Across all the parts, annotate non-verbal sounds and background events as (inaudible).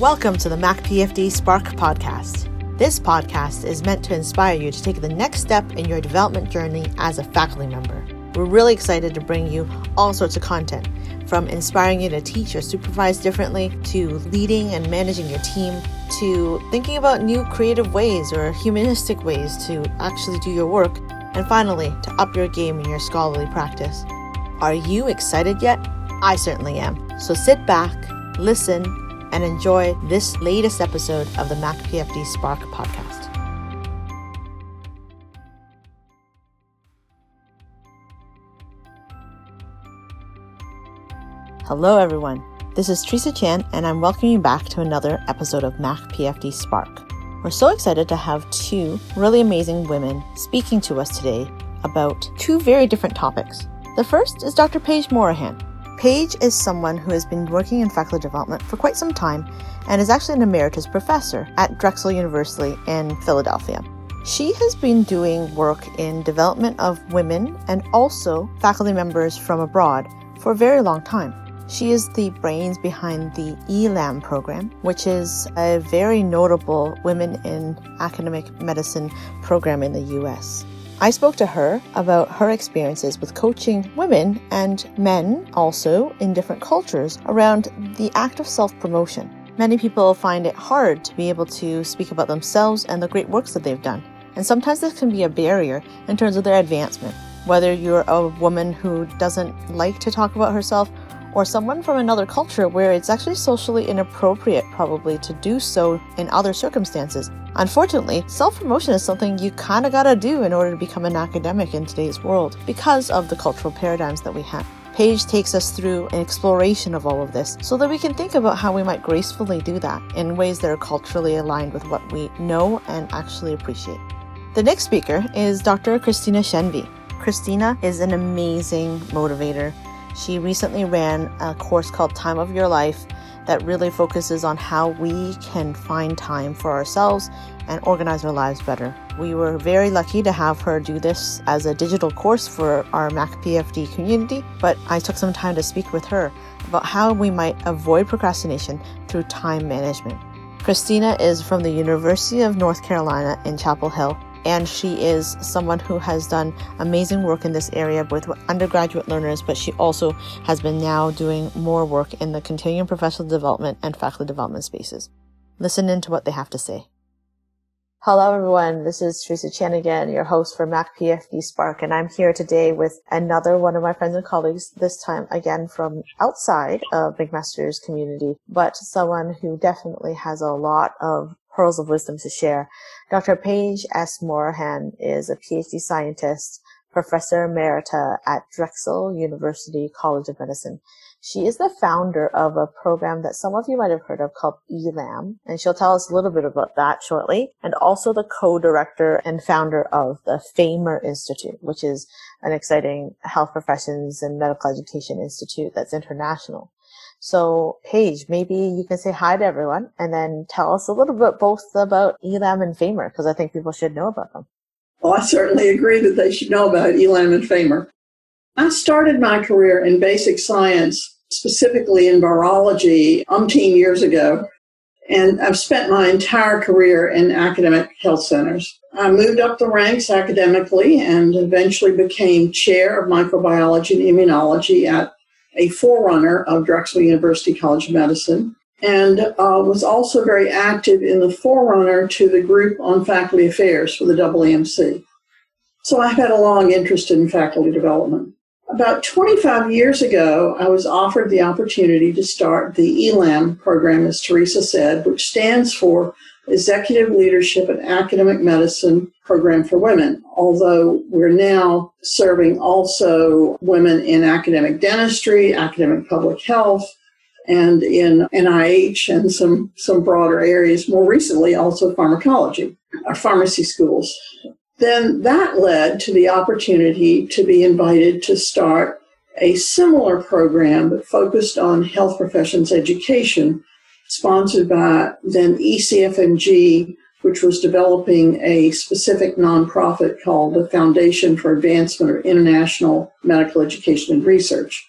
Welcome to the Mac PFD Spark podcast. This podcast is meant to inspire you to take the next step in your development journey as a faculty member. We're really excited to bring you all sorts of content from inspiring you to teach or supervise differently to leading and managing your team to thinking about new creative ways or humanistic ways to actually do your work, and finally, to up your game in your scholarly practice. Are you excited yet? I certainly am. So sit back, listen, and enjoy this latest episode of the Mac PFD Spark podcast. Hello, everyone. This is Teresa Chan, and I'm welcoming you back to another episode of Mac PFD Spark. We're so excited to have two really amazing women speaking to us today about two very different topics. The first is Dr. Page Morahan, Page is someone who has been working in faculty development for quite some time and is actually an emeritus professor at Drexel University in Philadelphia. She has been doing work in development of women and also faculty members from abroad for a very long time. She is the brains behind the ELAM program, which is a very notable women in academic medicine program in the US. I spoke to her about her experiences with coaching women and men also in different cultures around the act of self promotion. Many people find it hard to be able to speak about themselves and the great works that they've done. And sometimes this can be a barrier in terms of their advancement. Whether you're a woman who doesn't like to talk about herself or someone from another culture where it's actually socially inappropriate, probably, to do so in other circumstances. Unfortunately, self promotion is something you kind of gotta do in order to become an academic in today's world because of the cultural paradigms that we have. Page takes us through an exploration of all of this so that we can think about how we might gracefully do that in ways that are culturally aligned with what we know and actually appreciate. The next speaker is Dr. Christina Shenvi. Christina is an amazing motivator she recently ran a course called Time of Your Life that really focuses on how we can find time for ourselves and organize our lives better. We were very lucky to have her do this as a digital course for our Mac PFD community, but I took some time to speak with her about how we might avoid procrastination through time management. Christina is from the University of North Carolina in Chapel Hill and she is someone who has done amazing work in this area with undergraduate learners, but she also has been now doing more work in the continuing professional development and faculty development spaces. Listen in to what they have to say. Hello, everyone. This is Teresa Chan again, your host for Mac PFD Spark, and I'm here today with another one of my friends and colleagues, this time again from outside of McMaster's community, but someone who definitely has a lot of pearls of wisdom to share. Dr. Page S. Morahan is a PhD scientist, professor emerita at Drexel University College of Medicine. She is the founder of a program that some of you might have heard of called ELAM, and she'll tell us a little bit about that shortly, and also the co-director and founder of the FAIMER Institute, which is an exciting health professions and medical education institute that's international. So, Page, maybe you can say hi to everyone and then tell us a little bit both about ELAM and FAIMER, because I think people should know about them. Well, I certainly agree that they should know about ELAM and FAIMER. I started my career in basic science, specifically in virology, umpteen years ago, and I've spent my entire career in academic health centers. I moved up the ranks academically and eventually became chair of microbiology and immunology at a forerunner of Drexel University College of Medicine, and uh, was also very active in the forerunner to the group on faculty affairs for the AAMC. So I've had a long interest in faculty development. About 25 years ago, I was offered the opportunity to start the ELAM program, as Teresa said, which stands for Executive Leadership and Academic Medicine Program for Women, although we're now serving also women in academic dentistry, academic public health, and in NIH and some, some broader areas, more recently also pharmacology, our pharmacy schools. Then that led to the opportunity to be invited to start a similar program focused on health professions education sponsored by then ECFMG, which was developing a specific nonprofit called the Foundation for Advancement of International Medical Education and Research.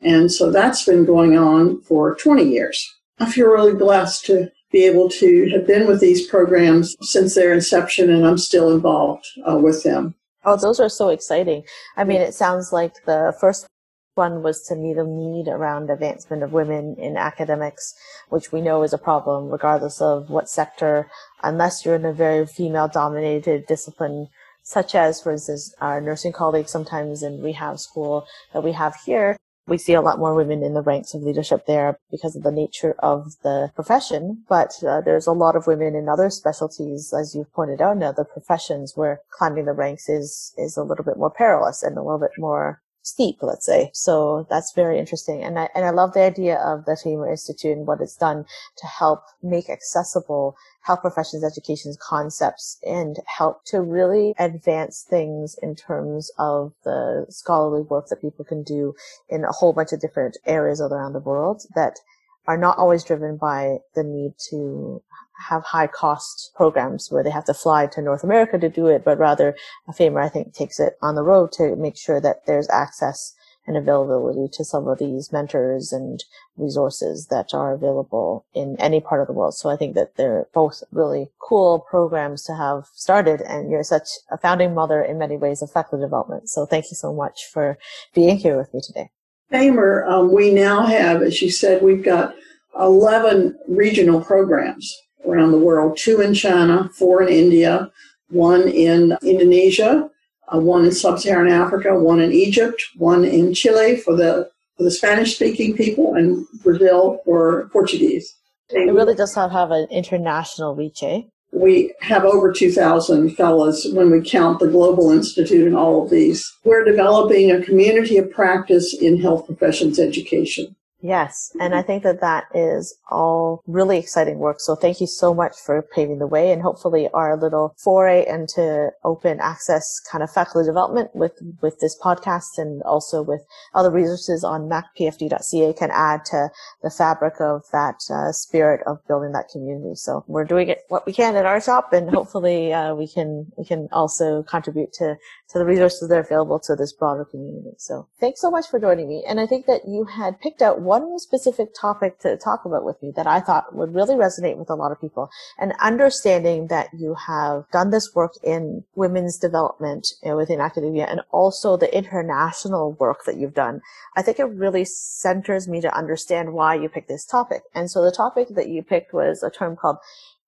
And so that's been going on for 20 years. I feel really blessed to be able to have been with these programs since their inception, and I'm still involved uh, with them. Oh, those are so exciting. I mean, it sounds like the first one was to meet a need around advancement of women in academics, which we know is a problem regardless of what sector, unless you're in a very female dominated discipline, such as, for instance, our nursing colleagues sometimes in rehab school that we have here we see a lot more women in the ranks of leadership there because of the nature of the profession. But uh, there's a lot of women in other specialties, as you've pointed out, in other professions where climbing the ranks is is a little bit more perilous and a little bit more steep, let's say. So that's very interesting. And I, and I love the idea of the FAIMER Institute and what it's done to help make accessible health professions education's concepts and help to really advance things in terms of the scholarly work that people can do in a whole bunch of different areas all around the world that are not always driven by the need to have high cost programs where they have to fly to North America to do it, but rather FAIMER, I think, takes it on the road to make sure that there's access and availability to some of these mentors and resources that are available in any part of the world. So I think that they're both really cool programs to have started and you're such a founding mother in many ways of faculty development. So thank you so much for being here with me today. FAIMER, um, we now have, as you said, we've got 11 regional programs around the world, two in China, four in India, one in Indonesia, uh, one in sub-Saharan Africa, one in Egypt, one in Chile for the for the Spanish-speaking people, and Brazil for Portuguese. It really does have, have an international reach, eh? We have over 2,000 fellows when we count the Global Institute and all of these. We're developing a community of practice in health professions education. Yes. And I think that that is all really exciting work. So thank you so much for paving the way and hopefully our little foray into open access kind of faculty development with, with this podcast and also with other resources on macpfd.ca can add to the fabric of that uh, spirit of building that community. So we're doing it what we can at our shop and (laughs) hopefully uh, we can, we can also contribute to, to the resources that are available to this broader community. So thanks so much for joining me. And I think that you had picked out one specific topic to talk about with me that I thought would really resonate with a lot of people. And understanding that you have done this work in women's development within academia and also the international work that you've done, I think it really centers me to understand why you picked this topic. And so the topic that you picked was a term called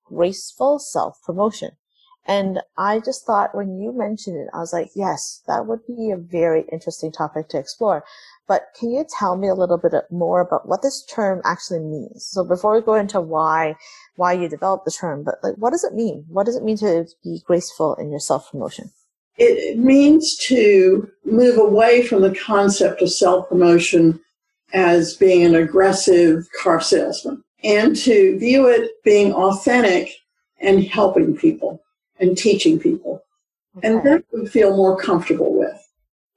graceful self-promotion. And I just thought when you mentioned it, I was like, yes, that would be a very interesting topic to explore. But can you tell me a little bit more about what this term actually means? So before we go into why, why you developed the term, but like, what does it mean? What does it mean to be graceful in your self promotion? It means to move away from the concept of self promotion as being an aggressive car salesman and to view it being authentic and helping people and teaching people. Okay. And that we feel more comfortable with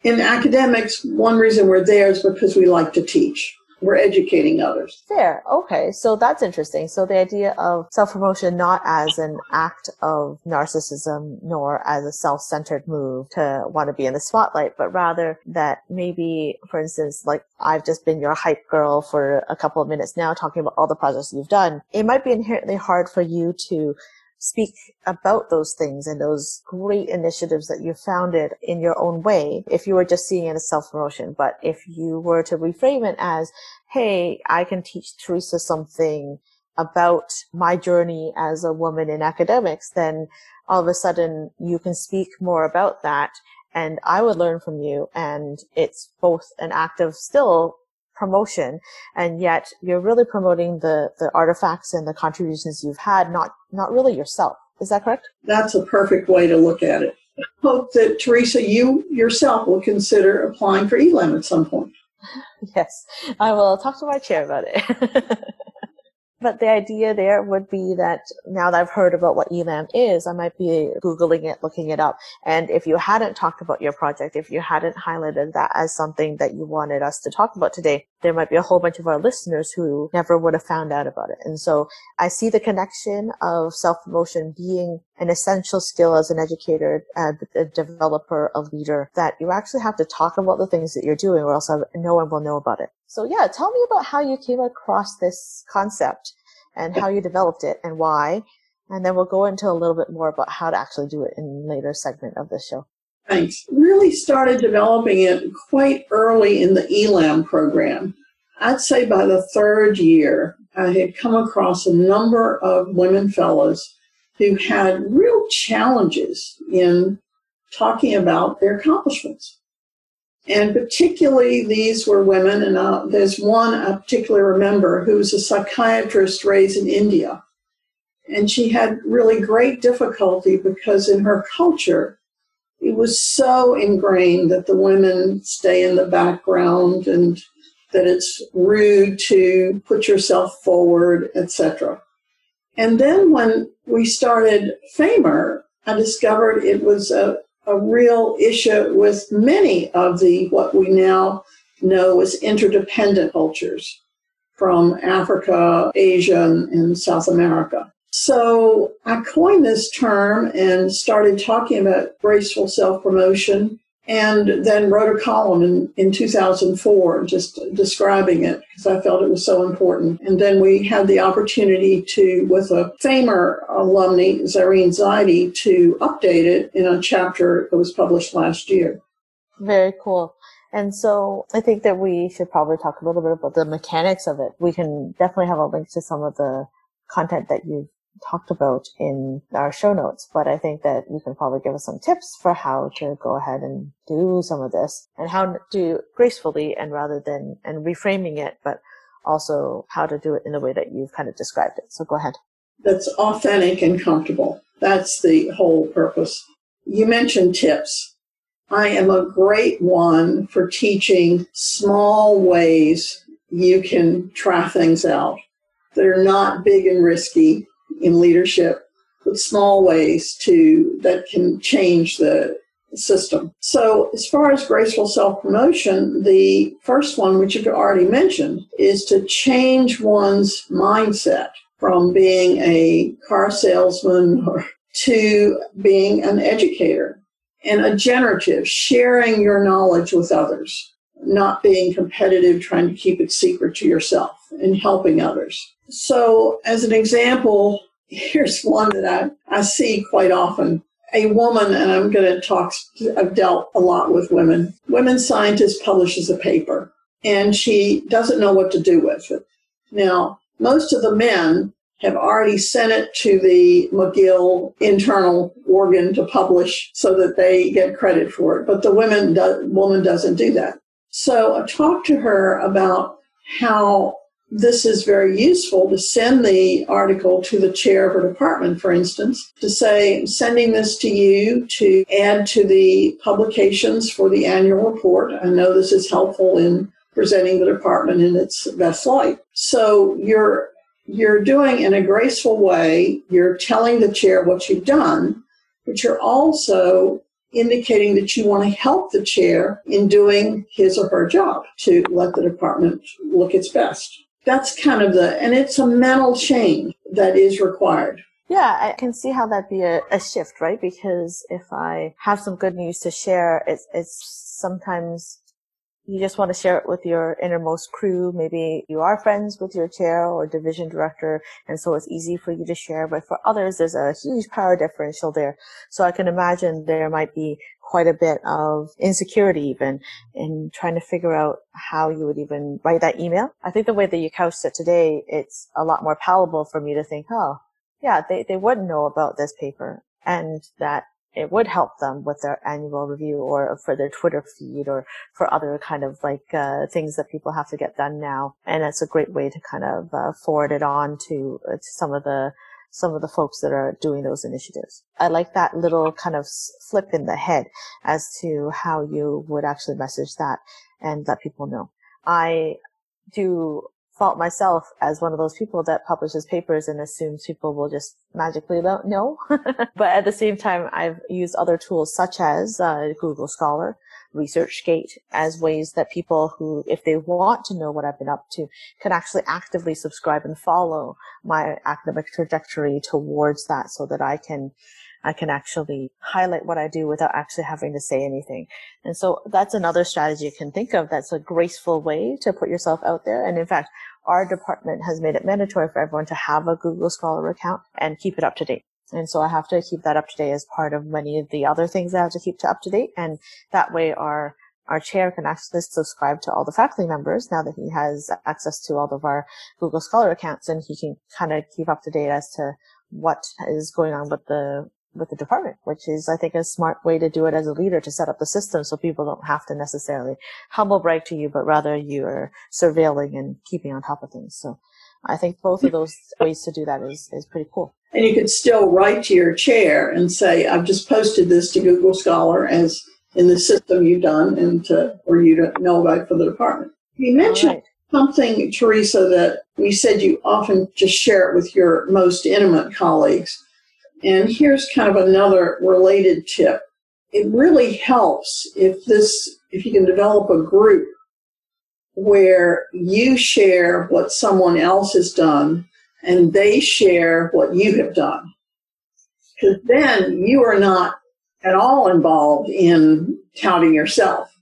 in academics, one reason we're there is because we like to teach. We're educating others. Fair. Okay. So that's interesting. So the idea of self-promotion not as an act of narcissism nor as a self-centered move to want to be in the spotlight, but rather that maybe, for instance, like I've just been your hype girl for a couple of minutes now talking about all the projects you've done. It might be inherently hard for you to speak about those things and those great initiatives that you founded in your own way if you were just seeing it as self-promotion. But if you were to reframe it as, hey, I can teach Teresa something about my journey as a woman in academics, then all of a sudden you can speak more about that and I would learn from you. And it's both an act of still promotion and yet you're really promoting the the artifacts and the contributions you've had not not really yourself. Is that correct? That's a perfect way to look at it. I hope that teresa you yourself will consider applying for elam at some point. (laughs) Yes. I will talk to my chair about it (laughs) But the idea there would be that now that I've heard about what ELAM is, I might be Googling it, looking it up. And if you hadn't talked about your project, if you hadn't highlighted that as something that you wanted us to talk about today, there might be a whole bunch of our listeners who never would have found out about it. And so I see the connection of self-promotion being an essential skill as an educator, a developer, a leader, that you actually have to talk about the things that you're doing or else no one will know about it. So yeah, tell me about how you came across this concept and how you developed it and why. And then we'll go into a little bit more about how to actually do it in a later segment of the show. Thanks. Really started developing it quite early in the ELAM program. I'd say by the third year, I had come across a number of women fellows who had real challenges in talking about their accomplishments. And particularly, these were women, and uh, there's one I particularly remember who's a psychiatrist raised in India. And she had really great difficulty because in her culture, it was so ingrained that the women stay in the background and that it's rude to put yourself forward, etc. And then when we started FAIMER, I discovered it was a, a real issue with many of the what we now know as interdependent cultures from Africa, Asia, and South America. So I coined this term and started talking about graceful self promotion and then wrote a column in, in 2004 just describing it because I felt it was so important. And then we had the opportunity to, with a FAIMER alumni, Zareen Zaidi, to update it in a chapter that was published last year. Very cool. And so I think that we should probably talk a little bit about the mechanics of it. We can definitely have a link to some of the content that you've talked about in our show notes, but I think that you can probably give us some tips for how to go ahead and do some of this and how to do gracefully and rather than, and reframing it, but also how to do it in the way that you've kind of described it. So go ahead. That's authentic and comfortable. That's the whole purpose. You mentioned tips. I am a great one for teaching small ways you can try things out that are not big and risky in leadership with small ways to that can change the system. So as far as graceful self-promotion, the first one, which you've already mentioned, is to change one's mindset from being a car salesman to being an educator and a generative, sharing your knowledge with others, not being competitive, trying to keep it secret to yourself and helping others. So as an example, here's one that I, I see quite often. A woman, and I'm going to talk, I've dealt a lot with women. Women scientist publishes a paper and she doesn't know what to do with it. Now, most of the men have already sent it to the McGill internal organ to publish so that they get credit for it. But the women do, woman doesn't do that. So I talked to her about how this is very useful to send the article to the chair of her department, for instance, to say, sending this to you to add to the publications for the annual report. I know this is helpful in presenting the department in its best light. So you're you're doing in a graceful way, you're telling the chair what you've done, but you're also indicating that you want to help the chair in doing his or her job to let the department look its best that's kind of the, and it's a mental change that is required. Yeah, I can see how that'd be a, a shift, right? Because if I have some good news to share, it's, it's sometimes you just want to share it with your innermost crew. Maybe you are friends with your chair or division director, and so it's easy for you to share. But for others, there's a huge power differential there. So I can imagine there might be quite a bit of insecurity even in trying to figure out how you would even write that email. I think the way that you couched it today, it's a lot more palatable for me to think, oh, yeah, they, they wouldn't know about this paper and that it would help them with their annual review or for their Twitter feed or for other kind of like uh, things that people have to get done now. And it's a great way to kind of uh, forward it on to, uh, to some of the some of the folks that are doing those initiatives. I like that little kind of flip in the head as to how you would actually message that and let people know. I do fault myself as one of those people that publishes papers and assumes people will just magically know. (laughs) but at the same time, I've used other tools such as uh, Google Scholar, ResearchGate as ways that people who, if they want to know what I've been up to, can actually actively subscribe and follow my academic trajectory towards that so that I can I can actually highlight what I do without actually having to say anything. And so that's another strategy you can think of. That's a graceful way to put yourself out there. And in fact, our department has made it mandatory for everyone to have a Google Scholar account and keep it up to date. And so I have to keep that up to date as part of many of the other things I have to keep to up to date. And that way our our chair can actually subscribe to all the faculty members now that he has access to all of our Google Scholar accounts and he can kind of keep up to date as to what is going on with the with the department, which is, I think, a smart way to do it as a leader to set up the system so people don't have to necessarily humble brag to you, but rather you're surveilling and keeping on top of things. So I think both of those ways to do that is, is pretty cool. And you could still write to your chair and say, I've just posted this to Google Scholar as in the system you've done and to, for you to know about for the department. You mentioned right. something, Teresa, that we said you often just share it with your most intimate colleagues. And here's kind of another related tip. It really helps if this, if you can develop a group where you share what someone else has done and they share what you have done. Because then you are not at all involved in touting yourself.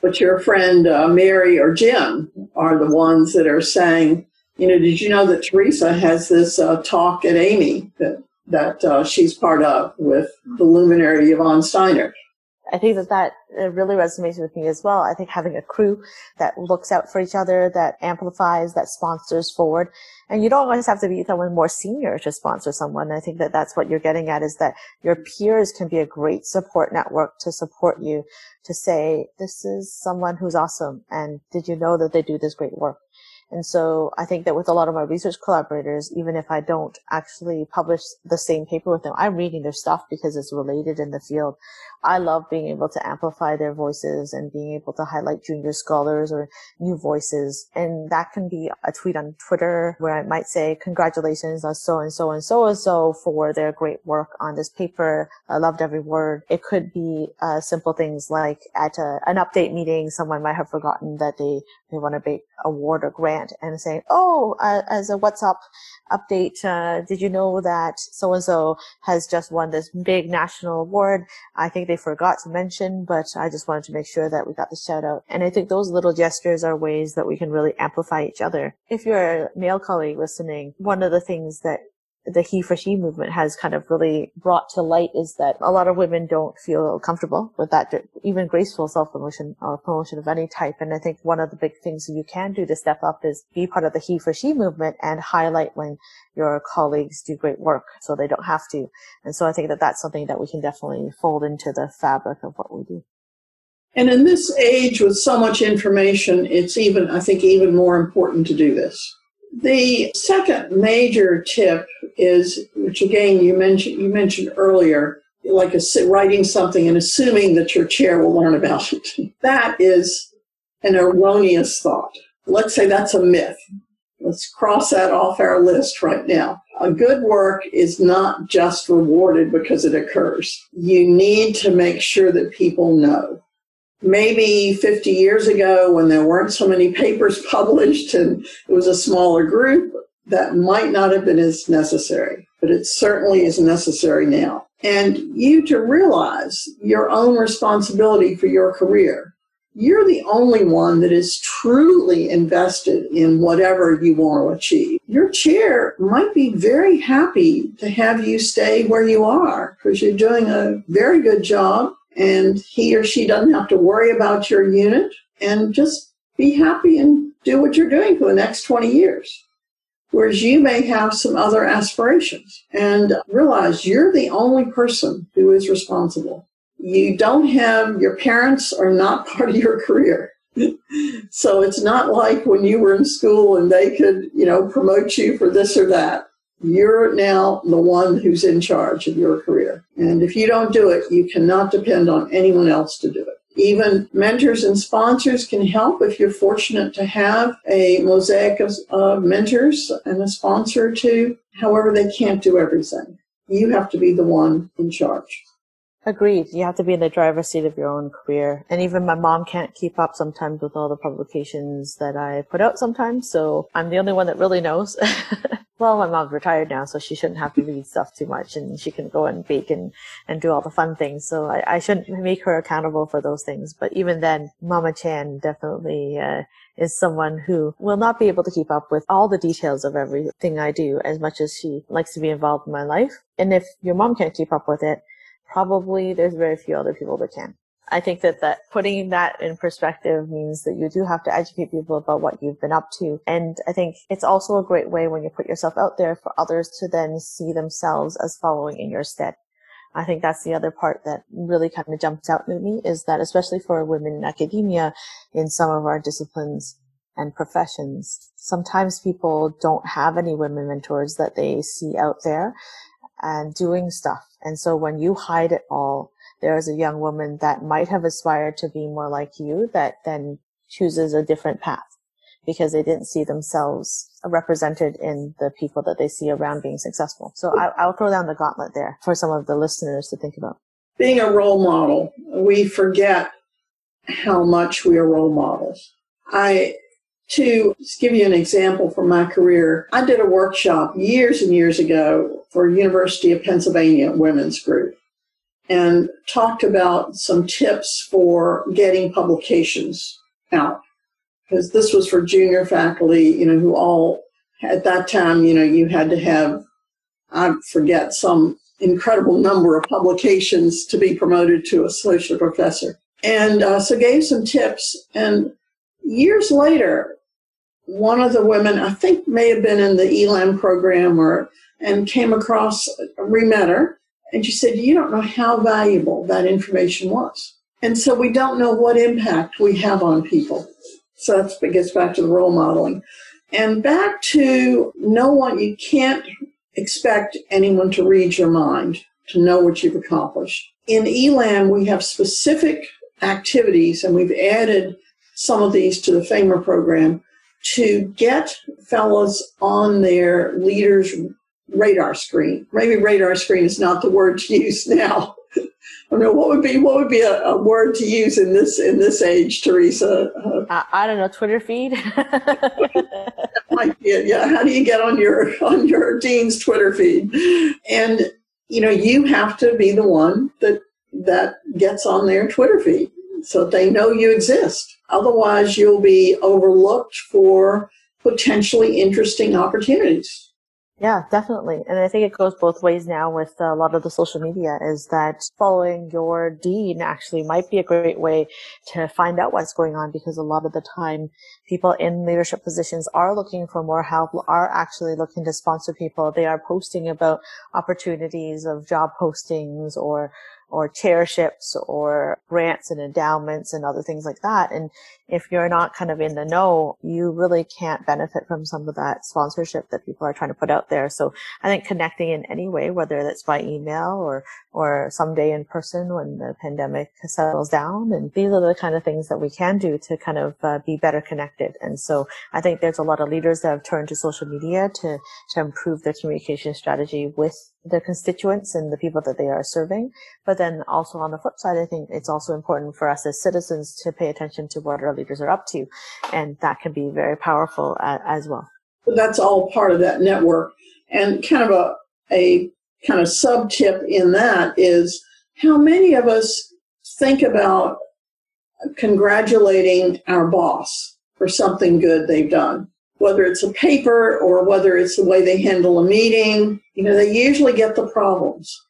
But your friend uh, Mary or Jim are the ones that are saying, you know, did you know that Teresa has this uh, talk at AMEE that that uh, she's part of with the luminary Yvonne Steinert. I think that that really resonates with me as well. I think having a crew that looks out for each other, that amplifies, that sponsors forward. And you don't always have to be someone more senior to sponsor someone. I think that that's what you're getting at is that your peers can be a great support network to support you to say, this is someone who's awesome. And did you know that they do this great work? And so I think that with a lot of my research collaborators, even if I don't actually publish the same paper with them, I'm reading their stuff because it's related in the field. I love being able to amplify their voices and being able to highlight junior scholars or new voices. And that can be a tweet on Twitter where I might say, congratulations on so and so and so and so for their great work on this paper. I loved every word. It could be uh, simple things like at a, an update meeting, someone might have forgotten that they, they want a big award or grant and saying, oh, uh, as a WhatsApp update, uh, did you know that so and so has just won this big national award? I think they forgot to mention, but I just wanted to make sure that we got the shout out. And I think those little gestures are ways that we can really amplify each other. If you're a male colleague listening, one of the things that the he for she movement has kind of really brought to light is that a lot of women don't feel comfortable with that, even graceful self promotion or promotion of any type. And I think one of the big things you can do to step up is be part of the he for she movement and highlight when your colleagues do great work so they don't have to. And so I think that that's something that we can definitely fold into the fabric of what we do. And in this age with so much information, it's even, I think, even more important to do this. The second major tip is, which again you mentioned you mentioned earlier, like a, writing something and assuming that your chair will learn about it. (laughs) That is an erroneous thought. Let's say that's a myth. Let's cross that off our list right now. A good work is not just rewarded because it occurs. You need to make sure that people know maybe 50 years ago when there weren't so many papers (laughs) published and it was a smaller group, that might not have been as necessary, but it certainly is necessary now. And you to realize your own responsibility for your career. You're the only one that is truly invested in whatever you want to achieve. Your chair might be very happy to have you stay where you are because you're doing a very good job and he or she doesn't have to worry about your unit and just be happy and do what you're doing for the next 20 years. Whereas you may have some other aspirations and realize you're the only person who is responsible. You don't have, your parents are not (laughs) part of your career. (laughs) so it's not like when you were in school and they could, you know, promote you for this or that. You're now the one who's in charge of your career. And if you don't do it, you cannot depend on anyone else to do it. Even mentors and sponsors can help if you're fortunate to have a mosaic of, of mentors and a sponsor too. However, they can't do everything. You have to be the one in charge. Agreed. You have to be in the driver's seat of your own career. And even my mom can't keep up sometimes with all the publications that I put out sometimes. So I'm the only one that really knows. (laughs) well, my mom's retired now, so she shouldn't have to read stuff too much and she can go and bake and, and do all the fun things. So I, I shouldn't make her accountable for those things. But even then, Mama Chan definitely, uh, is someone who will not be able to keep up with all the details of everything I do as much as she likes to be involved in my life. And if your mom can't keep up with it, probably there's very few other people that can. I think that, that putting that in perspective means that you do have to educate people about what you've been up to. And I think it's also a great way when you put yourself out there for others to then see themselves as following in your stead. I think that's the other part that really kind of jumps out at me is that especially for women in academia in some of our disciplines and professions, sometimes people don't have any women mentors that they see out there and doing stuff. And so when you hide it all, there is a young woman that might have aspired to be more like you that then chooses a different path because they didn't see themselves represented in the people that they see around being successful. So I, will throw down the gauntlet there for some of the listeners to think about. Being a role model, we forget how much we are role models. I, to give you an example from my career, I did a workshop years and years ago for University of Pennsylvania Women's Group and talked about some tips for getting publications out because this was for junior faculty, you know, who all at that time, you know, you had to have, I forget, some incredible number of publications to be promoted to a associate professor. And uh, so gave some tips. And years later, one of the women, I think may have been in the ELAM program or, and came across, re-met her, and she said, you don't know how valuable that information was. And so we don't know what impact we have on people. So that's that gets back to the role modeling. And back to no one, you can't expect anyone to read your mind to know what you've accomplished. In ELAM, we have specific activities, and we've added some of these to the FAIMER program to get fellows on their leaders' radar screen. Maybe radar screen is not the word to use now. (laughs) I don't know what would be what would be a, a, word to use in this in this age, Teresa. Uh, I don't know, Twitter feed. (laughs) yeah, how do you get on your on your dean's Twitter feed? And you know, you have to be the one that that gets on their Twitter feed so they know you exist. Otherwise, you'll be overlooked for potentially interesting opportunities. Yeah, definitely. And I think it goes both ways now with a lot of the social media is that following your dean actually might be a great way to find out what's going on because a lot of the time people in leadership positions are looking for more help, are actually looking to sponsor people. They are posting about opportunities of job postings or or chairships or grants and endowments and other things like that. And if you're not kind of in the know, you really can't benefit from some of that sponsorship that people are trying to put out there. So I think connecting in any way, whether that's by email or, or someday in person when the pandemic settles down. And these are the kind of things that we can do to kind of uh, be better connected. And so I think there's a lot of leaders that have turned to social media to, to improve their communication strategy with their constituents and the people that they are serving. But then also on the flip side, I think it's also important for us as citizens to pay attention to what our leaders are up to. And that can be very powerful uh, as well. That's all part of that network. And kind of a, a kind of sub tip in that is how many of us think about congratulating our boss for something good they've done whether it's a paper or whether it's the way they handle a meeting, you know, they usually get the problems.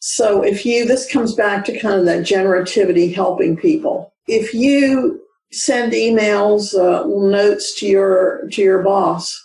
So if you, this comes back to kind of that generativity helping people. If you send emails, uh, notes to your, to your boss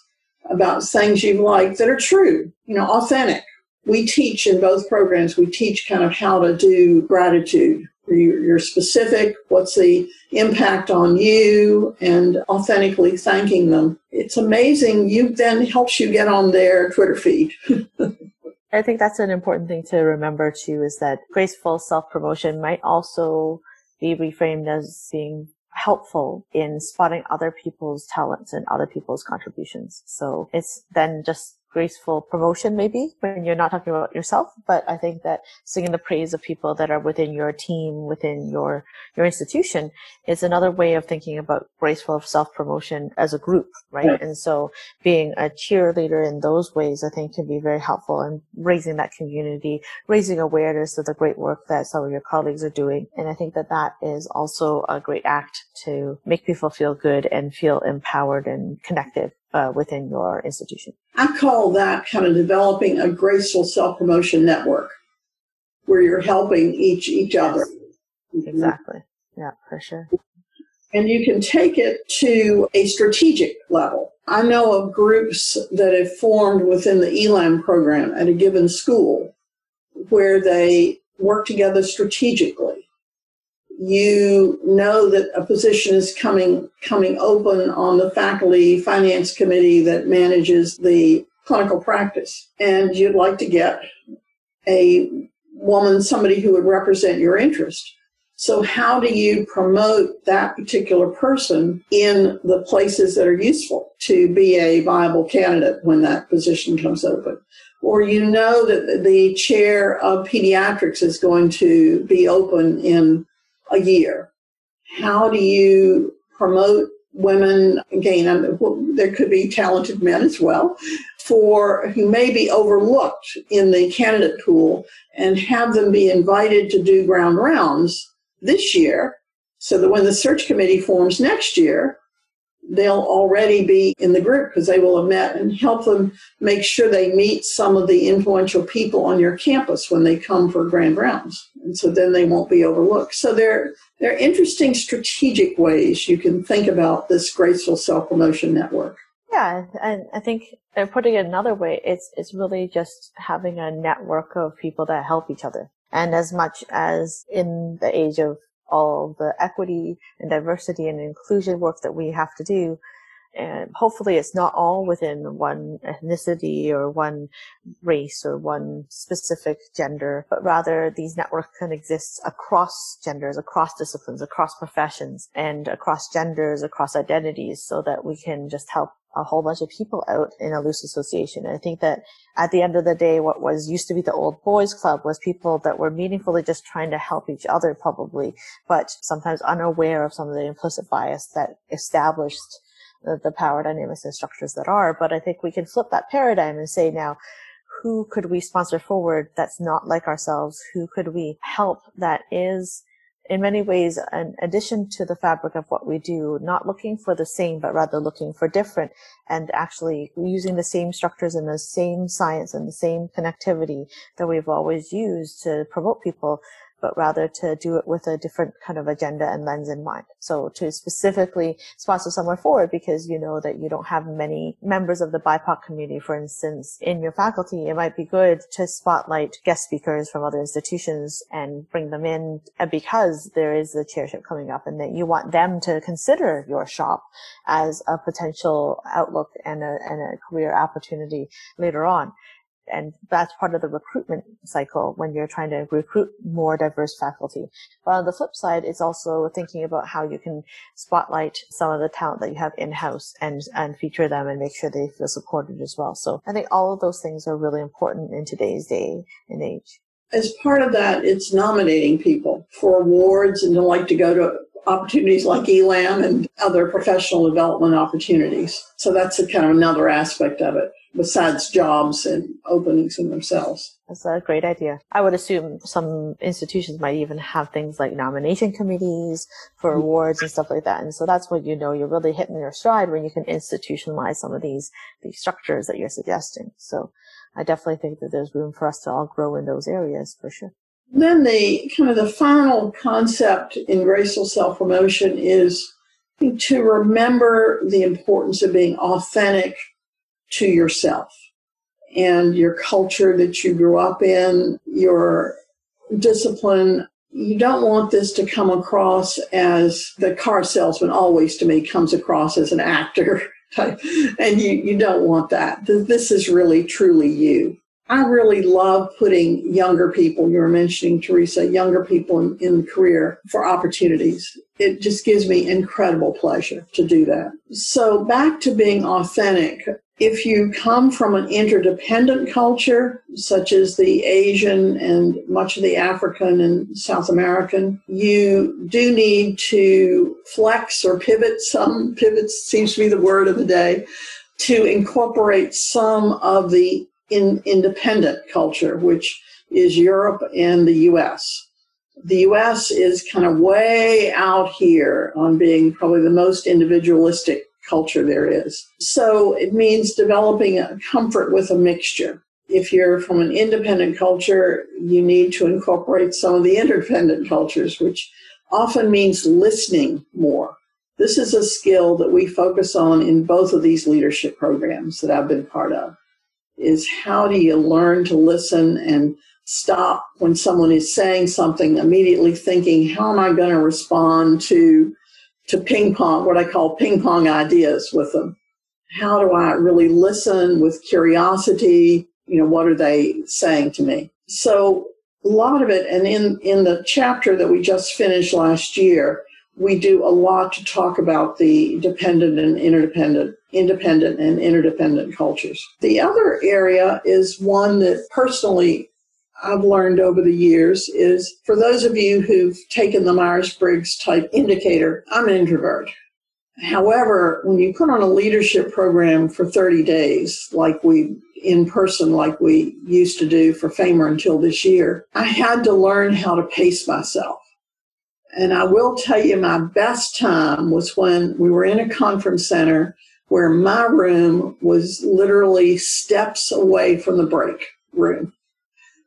about things you've liked that are true, you know, authentic. We teach in both programs, we teach kind of how to do gratitude you're specific, what's the impact on you, and authentically thanking them. It's amazing. You then helps you get on their Twitter feed. (laughs) I think that's an important thing to remember too is that graceful self promotion might also be reframed as being helpful in spotting other people's talents and other people's contributions. So it's then just graceful promotion maybe when you're not talking about yourself but i think that singing the praise of people that are within your team within your your institution is another way of thinking about graceful self promotion as a group right? right and so being a cheerleader in those ways i think can be very helpful in raising that community raising awareness of the great work that some of your colleagues are doing. And i think that that is also a great act to make people feel good and feel empowered and connected uh, within your institution. I call that kind of developing a graceful self promotion network where you're helping each each yes. other. Exactly. Yeah, for sure. And you can take it to a strategic level. I know of groups that have formed within the ELAM program at a given school where they work together strategically you know that a position is coming coming open on the faculty finance committee that manages the clinical practice. And you'd like to get a woman somebody who would represent your interest. So how do you promote that particular person in the places that are useful to be a viable candidate when that position comes open? Or you know that the chair of pediatrics is going to be open in a year. How do you promote women? Again, um, there could be talented men as well, for who may be overlooked in the candidate pool, and have them be invited to do ground rounds this year, so that when the search committee forms next year, they'll already be in the group because they will have met and help them make sure they meet some of the influential people on your campus when they come for grand rounds. And so then they won't be overlooked. So there are interesting strategic ways you can think about this graceful self-promotion network. Yeah, and I think putting it another way, it's it's really just having a network of people that help each other. And as much as in the age of all the equity and diversity and inclusion work that we have to do. And hopefully it's not all within one ethnicity or one race or one specific gender, but rather these networks can exist across genders, across disciplines, across professions, and across genders, across identities, so that we can just help a whole bunch of people out in a loose association. And I think that at the end of the day, what was used to be the old boys club was people that were meaningfully just trying to help each other probably, but sometimes unaware of some of the implicit bias that established the, the power dynamics and structures that are. But I think we can flip that paradigm and say now, who could we sponsor forward that's not like ourselves? Who could we help that is in many ways an addition to the fabric of what we do, not looking for the same, but rather looking for different and actually using the same structures and the same science and the same connectivity that we've always used to promote people but rather to do it with a different kind of agenda and lens in mind. So to specifically sponsor someone forward because you know that you don't have many members of the BIPOC community, for instance, in your faculty, it might be good to spotlight guest speakers from other institutions and bring them in because there is a chairship coming up and that you want them to consider your shop as a potential outlook and a, and a career opportunity later on and that's part of the recruitment cycle when you're trying to recruit more diverse faculty. But on the flip side, it's also thinking about how you can spotlight some of the talent that you have in-house and, and feature them and make sure they feel supported as well. So I think all of those things are really important in today's day and age. As part of that, it's nominating people for awards and to like to go to opportunities like ELAM and other professional development opportunities. So that's a kind of another aspect of it besides jobs and openings in themselves. That's a great idea. I would assume some institutions might even have things like nomination committees for mm-hmm. awards and stuff like that. And so that's what you know you're really hitting your stride when you can institutionalize some of these these structures that you're suggesting. So I definitely think that there's room for us to all grow in those areas for sure. Then the kind of the final concept in graceful self promotion is to remember the importance of being authentic to yourself and your culture that you grew up in, your discipline. You don't want this to come across as the car salesman always to me comes across as an actor. (laughs) and you, you don't want that. This is really truly you. I really love putting younger people, you were mentioning, Teresa, younger people in, in career for opportunities. It just gives me incredible pleasure to do that. So back to being authentic if you come from an interdependent culture, such as the Asian and much of the African and South American, you do need to flex or pivot. Some pivot seems to be the word of the day to incorporate some of the in, independent culture, which is Europe and the US. The US is kind of way out here on being probably the most individualistic culture there is. So it means developing a comfort with a mixture. If you're from an independent culture, you need to incorporate some of the interdependent cultures, which often means listening more. This is a skill that we focus on in both of these leadership programs that I've been part of. Is how do you learn to listen and stop when someone is saying something, immediately thinking, how am I going to respond to to ping pong, what I call ping pong ideas with them. How do I really listen with curiosity? You know, what are they saying to me? So a lot of it, and in, in the chapter that we just finished last year, we do a lot to talk about the dependent and interdependent, independent and interdependent cultures. The other area is one that personally I've learned over the years is for those of you who've taken the Myers Briggs type indicator, I'm an introvert. However, when you put on a leadership program for 30 days, like we in person, like we used to do for FAIMER until this year, I had to learn how to pace myself. And I will tell you, my best time was when we were in a conference center where my room was literally steps away from the break room.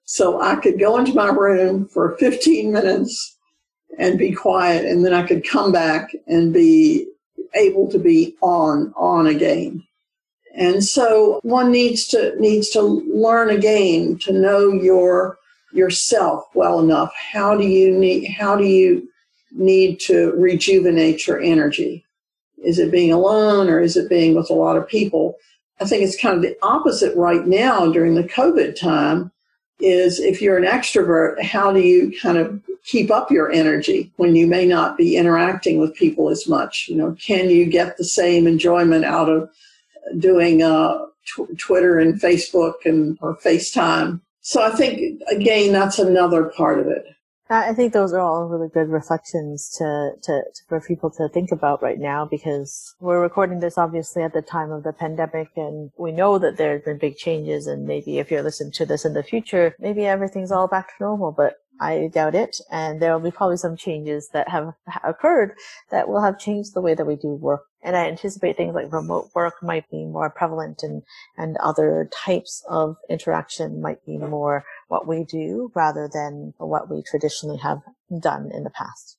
So I could go into my room for 15 minutes and be quiet, and then I could come back and be able to be on on again. And so one needs to needs to learn again to know your yourself well enough. How do you need how do you need to rejuvenate your energy? Is it being alone or is it being with a lot of people? I think it's kind of the opposite right now during the COVID time is if you're an extrovert, how do you kind of keep up your energy when you may not be interacting with people as much? You know, can you get the same enjoyment out of doing uh, tw- Twitter and Facebook and or FaceTime? So I think again, that's another part of it. I think those are all really good reflections to, to, to, for people to think about right now because we're recording this obviously at the time of the pandemic and we know that there have been big changes and maybe if you're listening to this in the future, maybe everything's all back to normal, but I doubt it. And there will be probably some changes that have occurred that will have changed the way that we do work. And I anticipate things like remote work might be more prevalent and, and other types of interaction might be more what we do rather than what we traditionally have done in the past.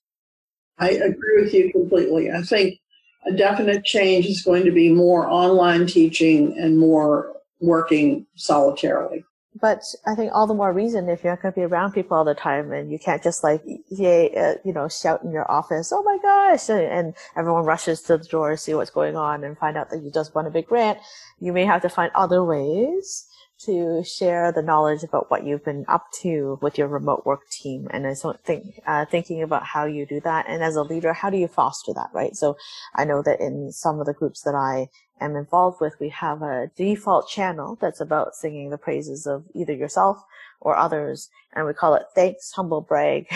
I agree with you completely. I think a definite change is going to be more online teaching and more working solitarily. But I think all the more reason if you're not going to be around people all the time and you can't just like, yay, uh, you know, shout in your office, oh my gosh, and, and, everyone rushes to the door to see what's going on and find out that you just won a big grant. You may have to find other ways to share the knowledge about what you've been up to with your remote work team. And I so think, uh, thinking about how you do that. And as a leader, how do you foster that, right? So I know that in some of the groups that I am involved with, we have a default channel that's about singing the praises of either yourself or others. And we call it thanks, humble brag.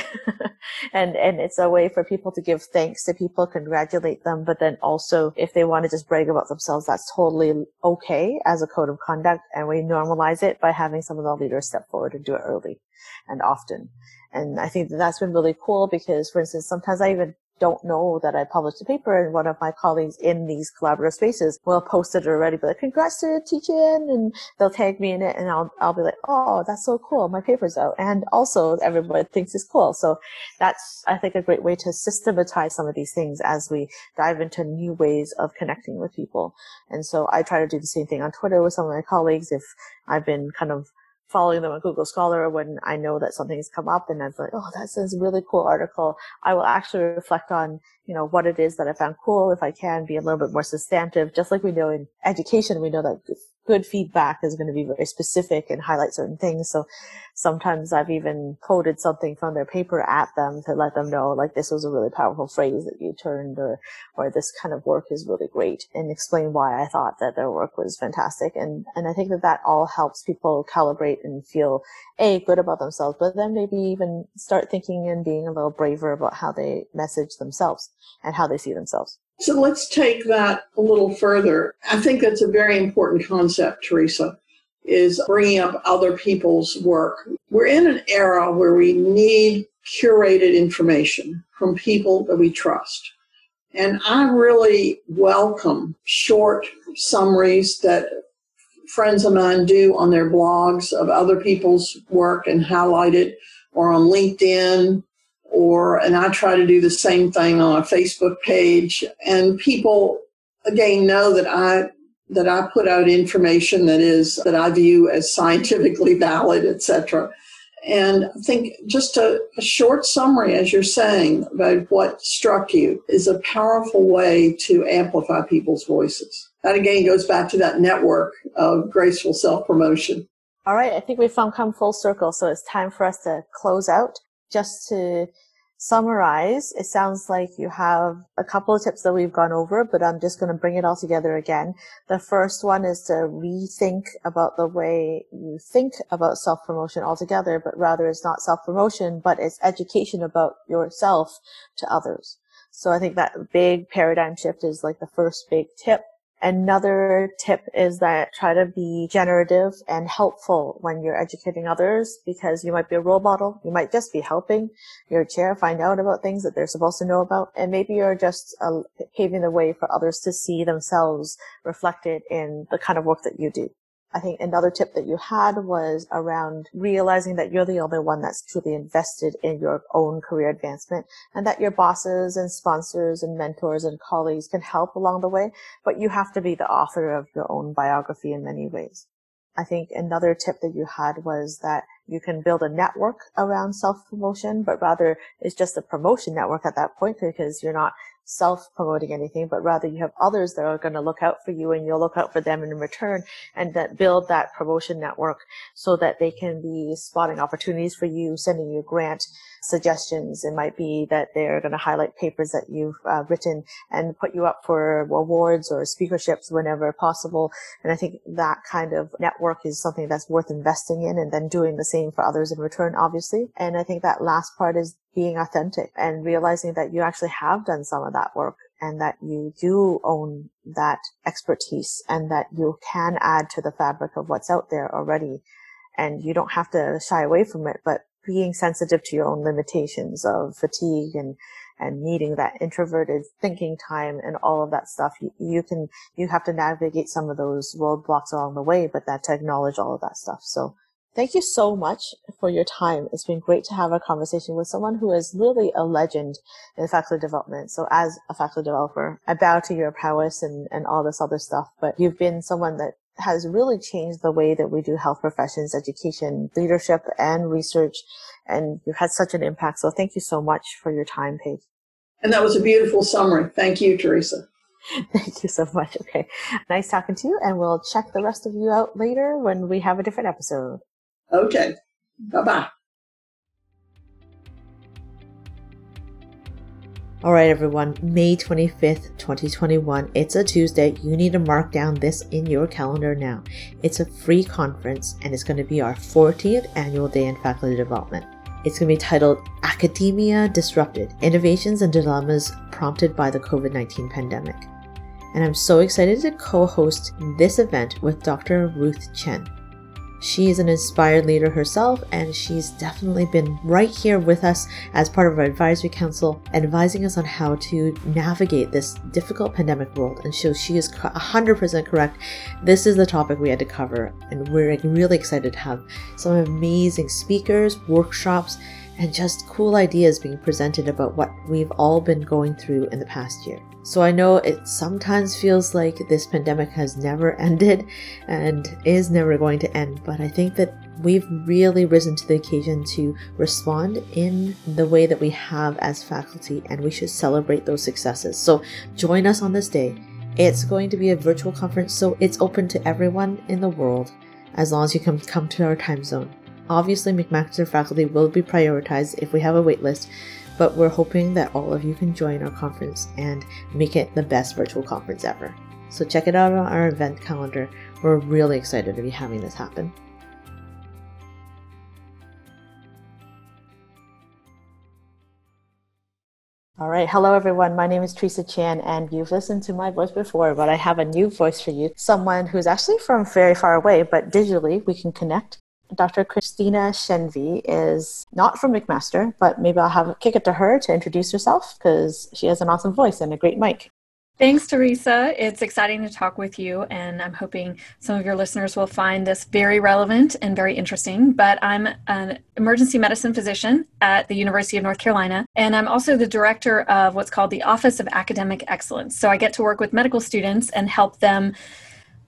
(laughs) and, and it's a way for people to give thanks to people, congratulate them. But then also if they want to just brag about themselves, that's totally okay as a code of conduct. And we normalize it by having some of the leaders step forward and do it early and often. And I think that that's been really cool because, for instance, sometimes I even don't know that I published a paper and one of my colleagues in these collaborative spaces will post it already, but like, congrats to teaching and they'll tag me in it and I'll, I'll be like, oh, that's so cool. My paper's out. And also everybody thinks it's cool. So that's, I think, a great way to systematize some of these things as we dive into new ways of connecting with people. And so I try to do the same thing on Twitter with some of my colleagues if I've been kind of following them on Google Scholar when I know that something's come up and I'm like, oh, that's a really cool article. I will actually reflect on, you know, what it is that I found cool. If I can be a little bit more substantive, just like we know in education, we know that good feedback is going to be very specific and highlight certain things. So sometimes I've even quoted something from their paper at them to let them know, like, this was a really powerful phrase that you turned or, or this kind of work is really great and explain why I thought that their work was fantastic. And, and I think that that all helps people calibrate and feel a good about themselves, but then maybe even start thinking and being a little braver about how they message themselves and how they see themselves. So let's take that a little further. I think that's a very important concept, Teresa, is bringing up other people's work. We're in an era where we need curated information from people that we trust. And I really welcome short summaries that friends of mine do on their blogs of other people's work and highlight it or on LinkedIn or and I try to do the same thing on a Facebook page and people again know that I that I put out information that is that I view as scientifically valid, etc. And I think just a, a, short summary, as you're saying, about what struck you is a powerful way to amplify people's voices. That again goes back to that network of graceful self promotion. All right, I think we've come full circle, so it's time for us to close out. Just to summarize, it sounds like you have a couple of tips that we've gone over, but I'm just going to bring it all together again. The first one is to rethink about the way you think about self-promotion altogether, but rather it's not self-promotion, but it's education about yourself to others. So I think that big paradigm shift is like the first big tip. Another tip is that try to be generative and helpful when you're educating others because you might be a role model. You might just be helping your chair find out about things that they're supposed to know about. And maybe you're just uh, paving the way for others to see themselves reflected in the kind of work that you do. I think another tip that you had was around realizing that you're the only one that's truly invested in your own career advancement and that your bosses and sponsors and mentors and colleagues can help along the way, but you have to be the author of your own biography in many ways. I think another tip that you had was that you can build a network around self-promotion, but rather it's just a promotion network at that point because you're not self-promoting anything, but rather you have others that are going to look out for you and you'll look out for them in return and that build that promotion network so that they can be spotting opportunities for you, sending you grant suggestions. It might be that they're going to highlight papers that you've uh, written and put you up for awards or speakerships whenever possible. And I think that kind of network is something that's worth investing in and then doing the same for others in return, obviously. And I think that last part is being authentic and realizing that you actually have done some of that work and that you do own that expertise and that you can add to the fabric of what's out there already. And you don't have to shy away from it, but being sensitive to your own limitations of fatigue and, and needing that introverted thinking time and all of that stuff. You, you can, you have to navigate some of those roadblocks along the way, but that to acknowledge all of that stuff. So thank you so much for your time. It's been great to have a conversation with someone who is really a legend in faculty development. So as a faculty developer, I bow to your prowess and, and all this other stuff, but you've been someone that has really changed the way that we do health professions, education, leadership, and research. And you've had such an impact. So thank you so much for your time, Page. And that was a beautiful summary. Thank you, Teresa. (laughs) Thank you so much. Okay. Nice talking to you. And we'll check the rest of you out later when we have a different episode. Okay. Bye bye. All right, everyone, May 25th, 2021. It's a Tuesday. You need to mark down this in your calendar now. It's a free conference and it's going to be our 14th annual day in faculty development. It's going to be titled Academia Disrupted Innovations and Dilemmas Prompted by the COVID 19 Pandemic. And I'm so excited to co host this event with Dr. Ruth Chen. She is an inspired leader herself, and she's definitely been right here with us as part of our advisory council, advising us on how to navigate this difficult pandemic world. And so she is 100% correct. This is the topic we had to cover, and we're really excited to have some amazing speakers, workshops, and just cool ideas being presented about what we've all been going through in the past year. So I know it sometimes feels like this pandemic has never (laughs) ended and is never going to end, but I think that we've really risen to the occasion to respond in the way that we have as faculty, and we should celebrate those successes. So join us on this day. It's going to be a virtual conference, so it's open to everyone in the world as long as you can come to our time zone. Obviously, McMaster faculty will be prioritized if we have a waitlist, but we're hoping that all of you can join our conference and make it the best virtual conference ever. So check it out on our event calendar. We're really excited to be having this happen. All right. Hello, everyone. My name is Teresa Chan, and you've listened to my voice before, but I have a new voice for you. Someone who's actually from very far away, but digitally we can connect. Dr. Christina Shenvi is not from McMaster, but maybe I'll have a kick it to her to introduce herself because she has an awesome voice and a great mic. Thanks, Teresa. It's exciting to talk with you, and I'm hoping some of your listeners will find this very relevant and very interesting. But I'm an emergency medicine physician at the University of North Carolina, and I'm also the director of what's called the Office of Academic Excellence. So I get to work with medical students and help them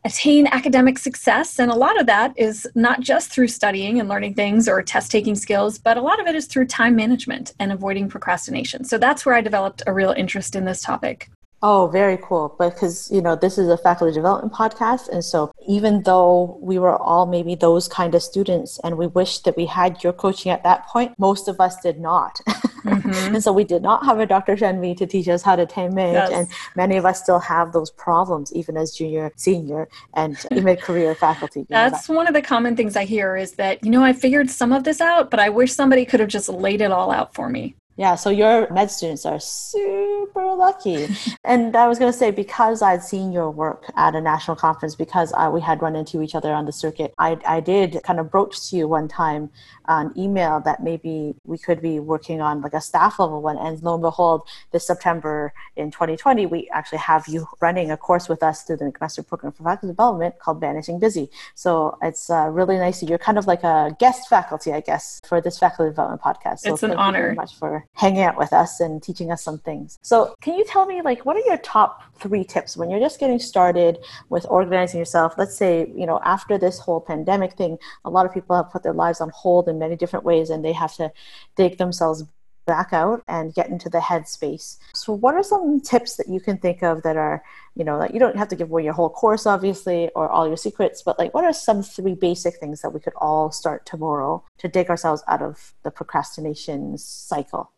attain academic success. And a lot of that is not just through studying and learning things or test taking skills, but a lot of it is through time management and avoiding procrastination. So that's where I developed a real interest in this topic. Oh, very cool. Because, you know, this is a faculty development podcast. And so even though we were all maybe those kind of students and we wish that we had your coaching at that point, most of us did not. (laughs) Mm-hmm. and so we did not have a Dr. Shenvi to teach us how to tame it. Yes. And many of us still have those problems, even as junior, senior, and (laughs) mid career faculty. That's that. one of the common things I hear is that, you know, I figured some of this out, but I wish somebody could have just laid it all out for me. Yeah, so your med students are super lucky. (laughs) and I was going to say, because I'd seen your work at a national conference, because I, we had run into each other on the circuit, I, I did kind of broach to you one time an email that maybe we could be working on like a staff level one. And lo and behold, this September in 2020, we actually have you running a course with us through the McMaster Program for Faculty Development called Vanishing Busy. So it's uh, really nice. That you're kind of like a guest faculty, I guess, for this faculty development podcast. So it's an honor. very much for hanging out with us and teaching us some things. So, can you tell me, like, what are your top three tips when you're just getting started with organizing yourself? Let's say, you know, after this whole pandemic thing, a lot of people have put their lives on hold in many different ways and they have to dig themselves back out and get into the headspace. So, what are some tips that you can think of that are, you know, that you don't have to give away your whole course, obviously, or all your secrets, but like, what are some three basic things that we could all start tomorrow to dig ourselves out of the procrastination cycle?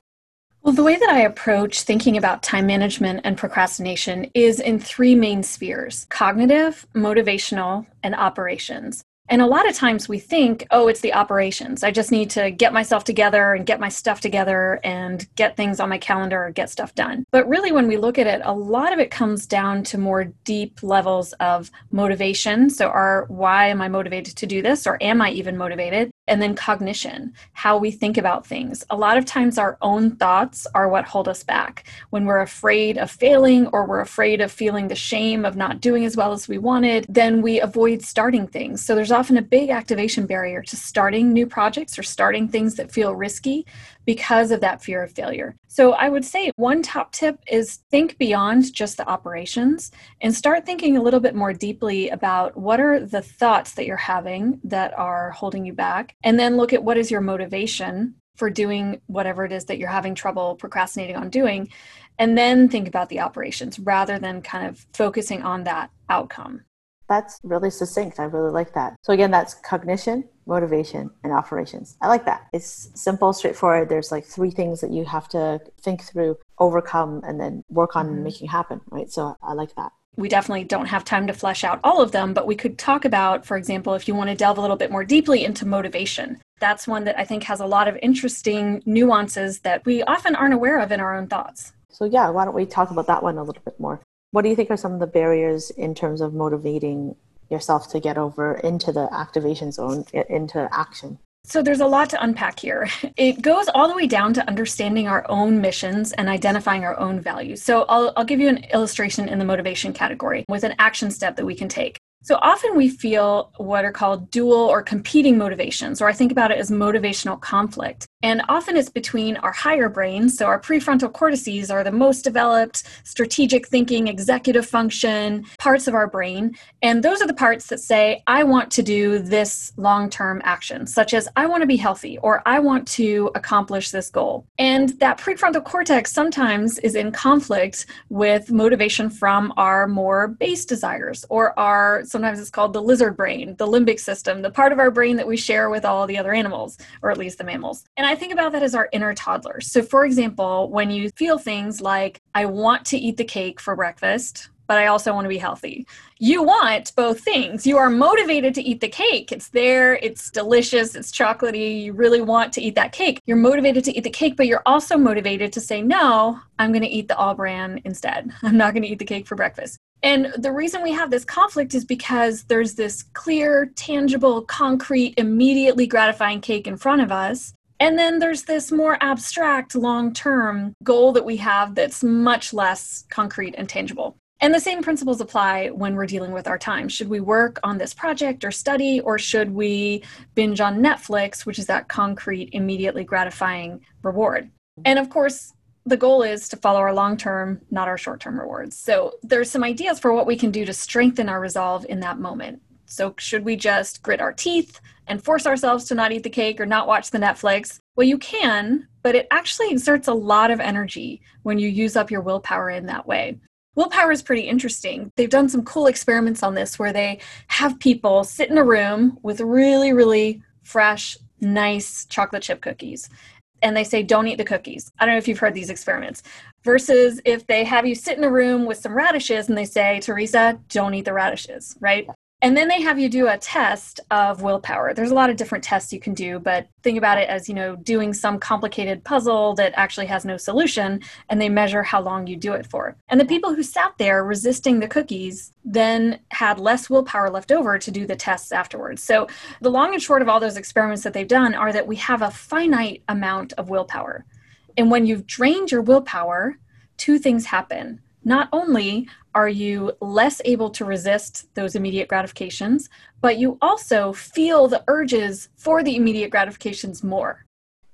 Well, the way that I approach thinking about time management and procrastination is in three main spheres cognitive, motivational, and operations. And a lot of times we think, oh, it's the operations. I just need to get myself together and get my stuff together and get things on my calendar or get stuff done. But really, when we look at it, a lot of it comes down to more deep levels of motivation. So, are why am I motivated to do this? Or am I even motivated? And then cognition, how we think about things. A lot of times, our own thoughts are what hold us back. When we're afraid of failing or we're afraid of feeling the shame of not doing as well as we wanted, then we avoid starting things. So, there's often a big activation barrier to starting new projects or starting things that feel risky because of that fear of failure. So I would say one top tip is think beyond just the operations and start thinking a little bit more deeply about what are the thoughts that you're having that are holding you back and then look at what is your motivation for doing whatever it is that you're having trouble procrastinating on doing and then think about the operations rather than kind of focusing on that outcome. That's really succinct. I really like that. So, again, that's cognition, motivation, and operations. I like that. It's simple, straightforward. There's like three things that you have to think through, overcome, and then work on mm-hmm. making happen, right? So, I like that. We definitely don't have time to flesh out all of them, but we could talk about, for example, if you want to delve a little bit more deeply into motivation. That's one that I think has a lot of interesting nuances that we often aren't aware of in our own thoughts. So, yeah, why don't we talk about that one a little bit more? What do you think are some of the barriers in terms of motivating yourself to get over into the activation zone, into action? So there's a lot to unpack here. (laughs) It goes all the way down to understanding our own missions and identifying our own values. So I'll, I'll give you an illustration in the motivation category with an action step that we can take. So often we feel what are called dual or competing motivations, or I think about it as motivational conflict. And often it's between our higher brains. So our prefrontal cortices are the most developed strategic thinking, executive function parts of our brain. And those are the parts that say, I want to do this long term action, such as I want to be healthy or I want to accomplish this goal. And that prefrontal cortex sometimes is in conflict with motivation from our more base desires or our Sometimes it's called the lizard brain, the limbic system, the part of our brain that we share with all the other animals, or at least the mammals. And I think about that as our inner toddler. So, for example, when you feel things like, I want to eat the cake for breakfast, but I also want to be healthy. You want both things. You are motivated to eat the cake. It's there, it's delicious, it's chocolatey. You really want to eat that cake. You're motivated to eat the cake, but you're also motivated to say, no, I'm going to eat the all bran instead. I'm not going to eat the cake for breakfast. And the reason we have this conflict is because there's this clear, tangible, concrete, immediately gratifying cake in front of us. And then there's this more abstract, long term goal that we have that's much less concrete and tangible. And the same principles apply when we're dealing with our time. Should we work on this project or study, or should we binge on Netflix, which is that concrete, immediately gratifying reward? And of course, the goal is to follow our long term, not our short term rewards. So there's some ideas for what we can do to strengthen our resolve in that moment. So, should we just grit our teeth and force ourselves to not eat the cake or not watch the Netflix? Well, you can, but it actually exerts a lot of energy when you use up your willpower in that way. Willpower is pretty interesting. They've done some cool experiments on this where they have people sit in a room with really, really fresh, nice chocolate chip cookies. And they say, don't eat the cookies. I don't know if you've heard these experiments. Versus if they have you sit in a room with some radishes and they say, Teresa, don't eat the radishes, right? And then they have you do a test of willpower. There's a lot of different tests you can do, but think about it as, you know, doing some complicated puzzle that actually has no solution, and they measure how long you do it for. And the people who sat there resisting the cookies then had less willpower left over to do the tests afterwards. So the long and short of all those experiments that they've done are that we have a finite amount of willpower. And when you've drained your willpower, two things happen. Not only are you less able to resist those immediate gratifications, but you also feel the urges for the immediate gratifications more.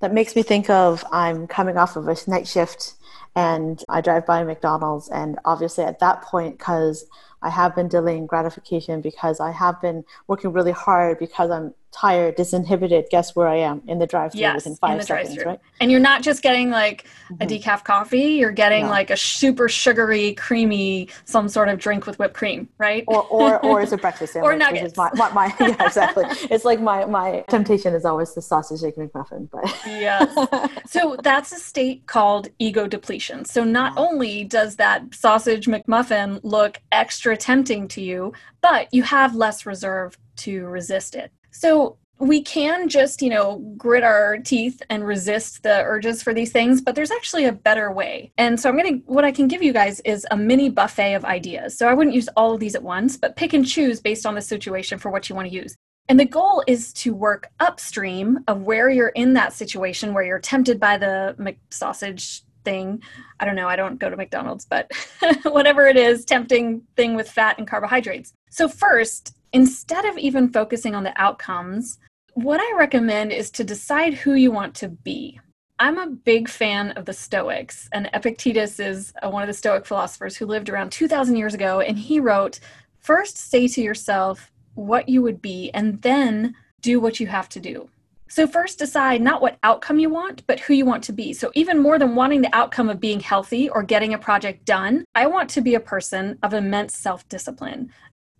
That makes me think of I'm coming off of a night shift and I drive by McDonald's, and obviously at that point, because I have been delaying gratification because I have been working really hard because I'm tired, disinhibited, guess where I am in the drive-through yes, within five seconds, drive-thru. right? And you're not just getting like mm-hmm. a decaf coffee, you're getting no. like a super sugary, creamy, some sort of drink with whipped cream, right? Or or, or it's a (laughs) breakfast sandwich. or nuggets. My, my, my, (laughs) yeah, exactly. (laughs) it's like my, my temptation is always the sausage egg McMuffin. But yes. So that's a state called ego depletion. So not only does that sausage McMuffin look extra tempting to you, but you have less reserve to resist it. So we can just, you know, grit our teeth and resist the urges for these things, but there's actually a better way. And so I'm going to, what I can give you guys is a mini buffet of ideas. So I wouldn't use all of these at once, but pick and choose based on the situation for what you want to use. And the goal is to work upstream of where you're in that situation where you're tempted by the sausage thing. I don't know, I don't go to McDonald's, but (laughs) whatever it is, tempting thing with fat and carbohydrates. So, first, instead of even focusing on the outcomes, what I recommend is to decide who you want to be. I'm a big fan of the Stoics, and Epictetus is uh, one of the Stoic philosophers who lived around 2,000 years ago, and he wrote, First say to yourself what you would be, and then do what you have to do. So, first decide not what outcome you want, but who you want to be. So, even more than wanting the outcome of being healthy or getting a project done, I want to be a person of immense self discipline,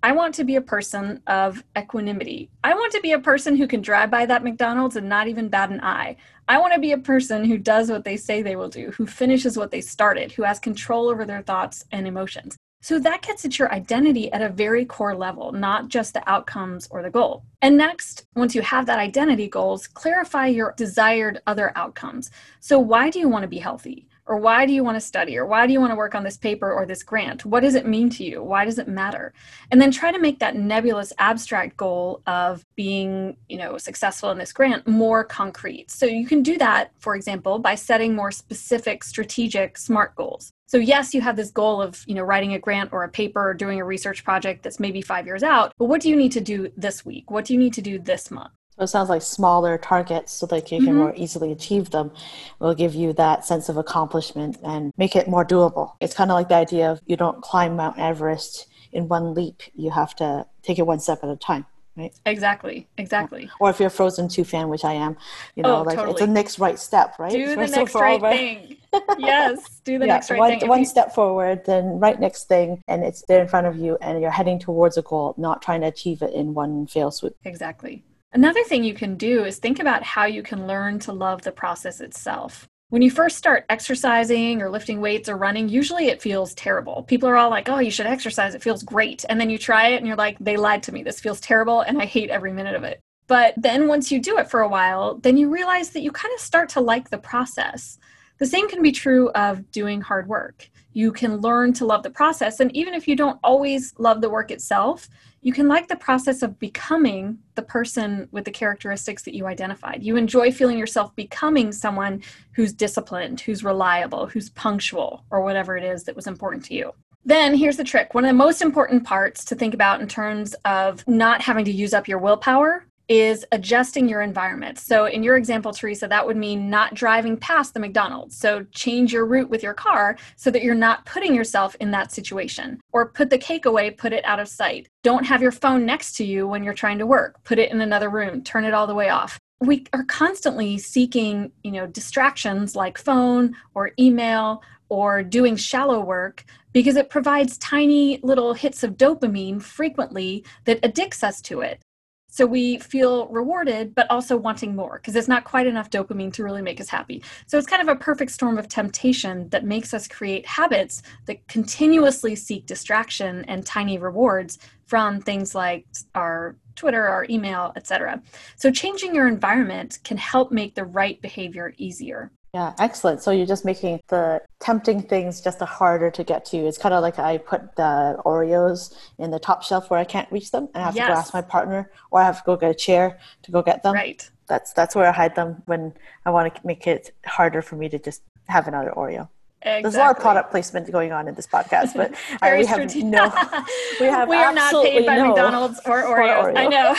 I want to be a person of equanimity. I want to be a person who can drive by that McDonald's and not even bat an eye. I want to be a person who does what they say they will do, who finishes what they started, who has control over their thoughts and emotions. So that gets at your identity at a very core level, not just the outcomes or the goal. And next, once you have that identity goals, clarify your desired other outcomes. So, why do you want to be healthy? or why do you want to study or why do you want to work on this paper or this grant what does it mean to you why does it matter and then try to make that nebulous abstract goal of being you know successful in this grant more concrete so you can do that for example by setting more specific strategic smart goals so yes you have this goal of you know writing a grant or a paper or doing a research project that's maybe 5 years out but what do you need to do this week what do you need to do this month so it sounds like smaller targets so that you can mm-hmm. more easily achieve them will give you that sense of accomplishment and make it more doable. It's kind of like the idea of you don't climb Mount Everest in one leap, you have to take it one step at a time. Right? Exactly. Exactly. Or if you're a Frozen 2 fan, which I am, you know, oh, like totally. it's a next right step, right? Do the next right thing. Yes, do the yeah, next right one, thing. One step forward, then right next thing, and it's there in front of you, and you're heading towards a goal, not trying to achieve it in one fail swoop. Exactly. Another thing you can do is think about how you can learn to love the process itself. When you first start exercising or lifting weights or running, usually it feels terrible. People are all like, oh, you should exercise. It feels great. And then you try it and you're like, they lied to me. This feels terrible and I hate every minute of it. But then once you do it for a while, then you realize that you kind of start to like the process. The same can be true of doing hard work. You can learn to love the process. And even if you don't always love the work itself, you can like the process of becoming the person with the characteristics that you identified. You enjoy feeling yourself becoming someone who's disciplined, who's reliable, who's punctual, or whatever it is that was important to you. Then here's the trick. One of the most important parts to think about in terms of not having to use up your willpower is adjusting your environment. So, in your example, Teresa, that would mean not driving past the McDonald's. So, change your route with your car so that you're not putting yourself in that situation. Or put the cake away, put it out of sight. Don't have your phone next to you when you're trying to work. Put it in another room, turn it all the way off. We are constantly seeking, you know, distractions like phone or email or doing shallow work because it provides tiny little hits of dopamine frequently that addicts us to it. So we feel rewarded, but also wanting more because it's not quite enough dopamine to really make us happy. So it's kind of a perfect storm of temptation that makes us create habits that continuously seek distraction and tiny rewards from things like our Twitter, our email, etc. So changing your environment can help make the right behavior easier. Yeah, excellent. So you're just making the tempting things just harder to get to. It's kind of like I put the Oreos in the top shelf where I can't reach them, and I have yes. to go ask my partner, or I have to go get a chair to go get them. Right. That's that's where I hide them when I want to make it harder for me to just have another Oreo. Exactly. There's a lot of product placement going on in this podcast, but (laughs) I, we have no. We (laughs) have we are not paid by no McDonald's or (laughs) Oreos. Oreo. I know.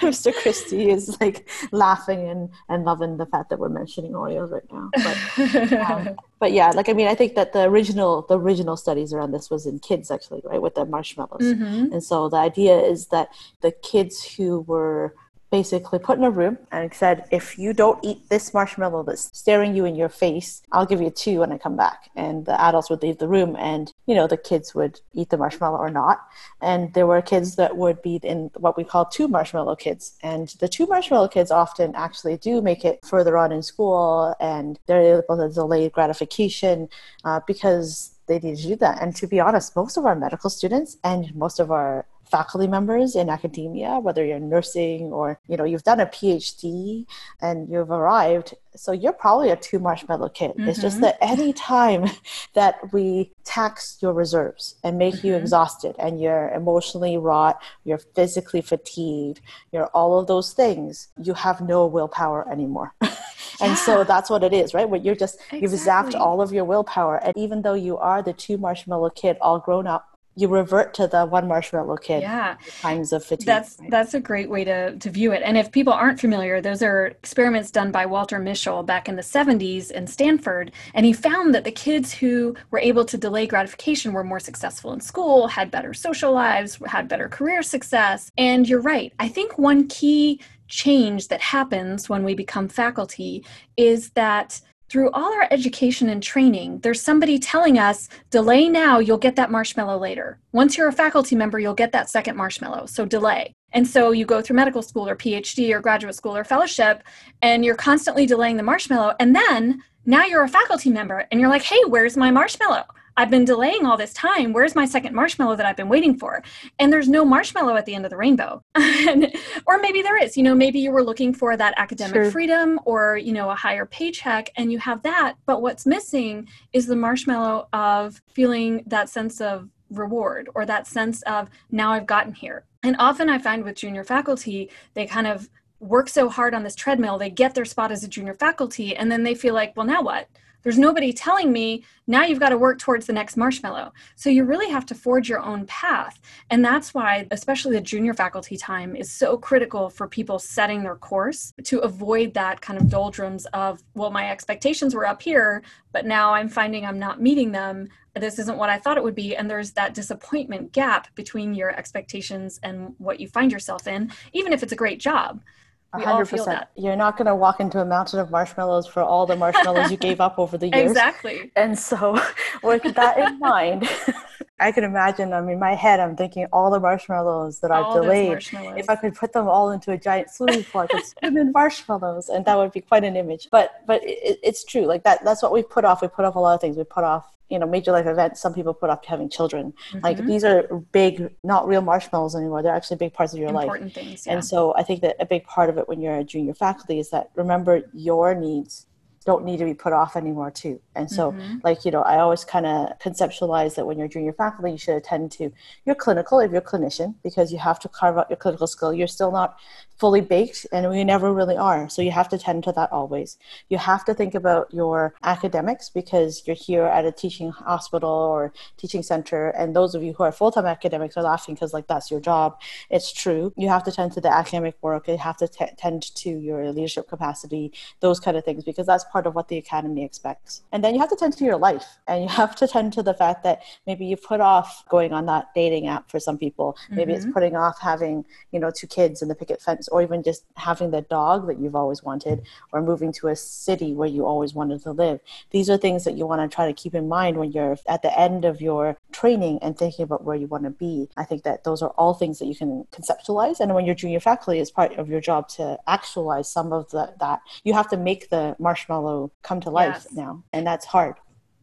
Mr. Christie is like laughing and, and loving the fact that we're mentioning Oreos right now. But, um, but yeah, like I mean, I think that the original the original studies around this was in kids actually, right, with the marshmallows. Mm-hmm. And so the idea is that the kids who were basically put in a room and said, if you don't eat this marshmallow that's staring you in your face, I'll give you two when I come back. And the adults would leave the room and, you know, the kids would eat the marshmallow or not. And there were kids that would be in what we call two marshmallow kids. And the two marshmallow kids often actually do make it further on in school and they're able to delay gratification uh, because they need to do that. And to be honest, most of our medical students and most of our faculty members in academia, whether you're nursing or you know you've done a PhD and you've arrived. So you're probably a two marshmallow kid. Mm-hmm. It's just mm-hmm. that any time (laughs) that we tax your reserves and make mm-hmm. you exhausted and you're emotionally wrought, you're physically fatigued, you're all of those things, you have no willpower anymore. (laughs) and so that's what it is, right? Where you're just exactly. you've zapped all of your willpower, and even though you are the two marshmallow kid, all grown up, you revert to the one marshmallow kid yeah. times of fatigue that's right? that's a great way to, to view it. And if people aren't familiar those are experiments done by walter mischel back in the 70s in stanford and he found that the kids who were able to delay gratification were more successful in school had better social lives had better career success. And you're right. I think one key change that happens when we become faculty is that through all our education and training, there's somebody telling us, delay now, you'll get that marshmallow later. Once you're a faculty member, you'll get that second marshmallow, so delay. And so you go through medical school or PhD or graduate school or fellowship, and you're constantly delaying the marshmallow. And then now you're a faculty member, and you're like, hey, where's my marshmallow? I've been delaying all this time. Where's my second marshmallow that I've been waiting for? And there's no marshmallow at the end of the rainbow. (laughs) or maybe there is. You know, maybe you were looking for that academic sure. freedom or, you know, a higher paycheck and you have that. But what's missing is the marshmallow of feeling that sense of reward or that sense of now I've gotten here. And often I find with junior faculty, they kind of work so hard on this treadmill, they get their spot as a junior faculty, and then they feel like, well, now what? There's nobody telling me now you've got to work towards the next marshmallow. So you really have to forge your own path. And that's why, especially the junior faculty time, is so critical for people setting their course to avoid that kind of doldrums of, well, my expectations were up here, but now I'm finding I'm not meeting them. This isn't what I thought it would be. And there's that disappointment gap between your expectations and what you find yourself in, even if it's a great job We all feel that. You're not going to walk into a mountain of marshmallows for all the marshmallows you gave up over the (laughs) years. Exactly. And so, (laughs) with that in mind, (laughs) I can imagine. I mean, in my head, I'm thinking all the marshmallows that I've delayed. If I could put them all into a giant swimming pool, I could swim in marshmallows, and that would be quite an image. But but it, it's true. Like that. That's what we put off. We put off a lot of things. We put off you know major life events some people put off having children mm-hmm. like these are big not real marshmallows anymore they're actually big parts of your Important life things, yeah. and so i think that a big part of it when you're a junior faculty is that remember your needs don't need to be put off anymore too. And so mm-hmm. like you know i always kind of conceptualize that when you're junior faculty you should attend to your clinical if you're a clinician because you have to carve out your clinical skill. You're still not fully baked and we never really are. So you have to tend to that always. You have to think about your academics because you're here at a teaching hospital or teaching center and those of you who are full-time academics are laughing because like that's your job. It's true. You have to tend to the academic work. You have to t- tend to your leadership capacity those kind of things because that's part of what the academy expects. And then you have to tend to your life and you (laughs) have to tend to the fact that maybe you put off going on that dating app for some people. Maybe mm-hmm. it's putting off having you know two kids in the picket fence or even just having the dog that you've always wanted or moving to a city where you always wanted to live. These are things that you want to try to keep in mind when you're at the end of your training and thinking about where you want to be. I think that those are all things that you can conceptualize and when you're junior faculty it's part of your job to actualize some of the, that. You have to make the marshmallow come to life yes. now and that's hard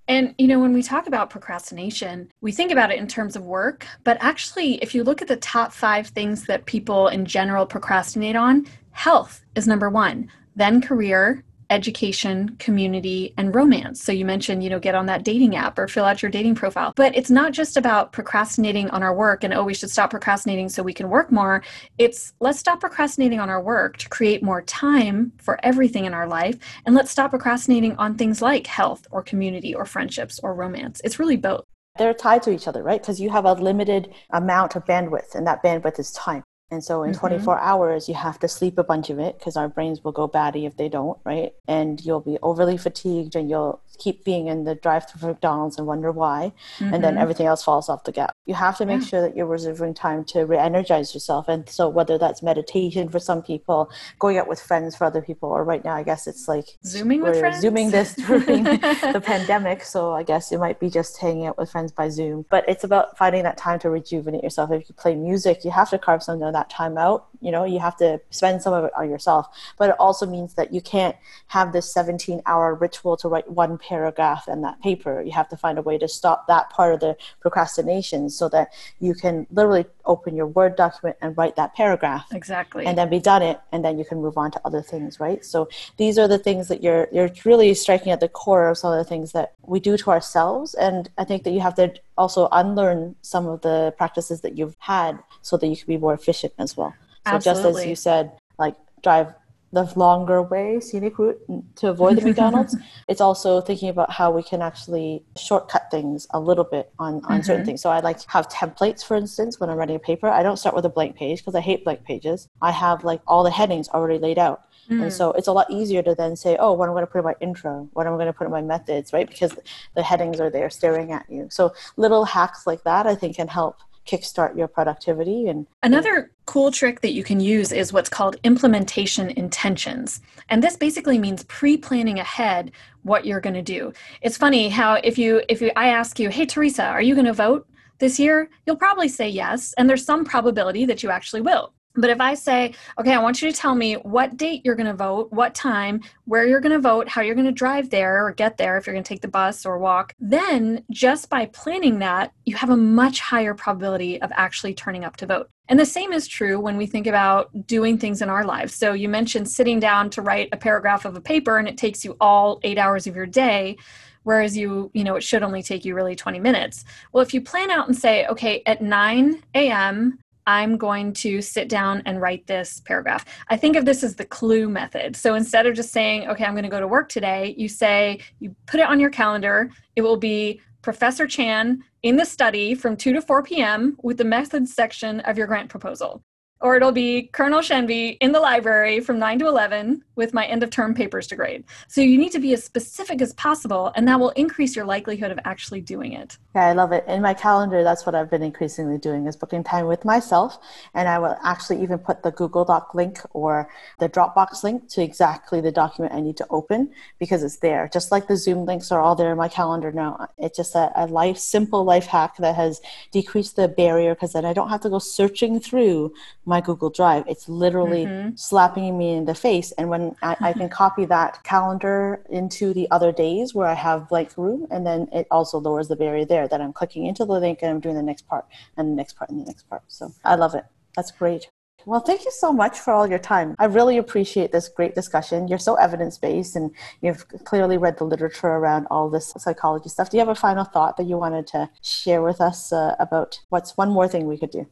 and, you know, when we talk about procrastination, we think about it in terms of work. But actually, if you look at the top five things that people in general procrastinate on, health is number one, then career, education, community, and romance. So you mentioned, you know, get on that dating app or fill out your dating profile. But it's not just about procrastinating on our work and, oh, we should stop procrastinating so we can work more. It's let's stop procrastinating on our work to create more time for everything in our life. And let's stop procrastinating on things like health or community or friendships or romance. It's really both. They're tied to each other, right? Because you have a limited amount of bandwidth, and that bandwidth is time. And so in mm-hmm. 24 hours, you have to sleep a bunch of it because our brains will go batty if they don't, right? And you'll be overly fatigued and you'll keep being in the drive through McDonald's and wonder why. Mm-hmm. And then mm-hmm. everything else falls off the gap. You have to make yeah. sure that you're reserving time to re energize yourself. And so whether that's meditation for some people, going out with friends for other people, or right now, I guess it's like zooming with friends. Zooming this during (laughs) the pandemic. So I guess it might be just hanging out with friends by Zoom. But it's about finding that time to rejuvenate yourself. If you play music, you have to carve some of that time out. You know, you have to spend some of it on yourself. But it also means that you can't have this 17 hour ritual to write one paragraph in that paper. You have to find a way to stop that part of the procrastination so that you can literally open your Word document and write that paragraph. Exactly. And then be done it and then you can move on to other things, right? So these are the things that you're you're really striking at the core of some of the things that we do to ourselves. And I think that you have to also unlearn some of the practices that you've had so that you can be more efficient as well. So Absolutely. just as you said, like drive the longer way, scenic route to avoid the McDonald's. (laughs) it's also thinking about how we can actually shortcut things a little bit on, on mm-hmm. certain things. So I like to have templates, for instance, when I'm writing a paper. I don't start with a blank page because I hate blank pages. I have like all the headings already laid out. Mm. And so it's a lot easier to then say, oh, what am I'm going to put in my intro, what am I'm going to put in my methods, right? Because the headings are there staring at you. So little hacks like that, I think, can help kickstart your productivity and another cool trick that you can use is what's called implementation intentions and this basically means pre-planning ahead what you're going to do it's funny how if you if you i ask you hey teresa are you going to vote this year you'll probably say yes and there's some probability that you actually will but if I say, okay, I want you to tell me what date you're going to vote, what time, where you're going to vote, how you're going to drive there or get there if you're going to take the bus or walk, then just by planning that, you have a much higher probability of actually turning up to vote. And the same is true when we think about doing things in our lives. So you mentioned sitting down to write a paragraph of a paper and it takes you all eight hours of your day whereas you you know it should only take you really 20 minutes well if you plan out and say okay at 9 a.m I'm going to sit down and write this paragraph. I think of this as the clue method. So instead of just saying, okay, I'm going to go to work today, you say, you put it on your calendar. It will be Professor Chan in the study from 2 to 4 p.m. with the methods section of your grant proposal. Or it'll be Colonel Shenvi in the library from 9 to 11 with my end of term papers to grade. So you need to be as specific as possible, and that will increase your likelihood of actually doing it. Yeah, I love it. In my calendar, that's what I've been increasingly doing is booking time with myself. And I will actually even put the Google Doc link or the Dropbox link to exactly the document I need to open because it's there. Just like the Zoom links are all there in my calendar now. It's just a, a life, simple life hack that has decreased the barrier because then I don't have to go searching through my Google Drive. It's literally mm-hmm. slapping me in the face. And when I, I, can (laughs) copy that calendar into the other days where I have blank room, and then it also lowers the barrier there that I'm clicking into the link and I'm doing the next part and the next part and the next part. So I love it. That's great. Well, thank you so much for all your time. I really appreciate this great discussion. You're so evidence based and you've clearly read the literature around all this psychology stuff. Do you have a final thought that you wanted to share with us uh, about what's one more thing we could do?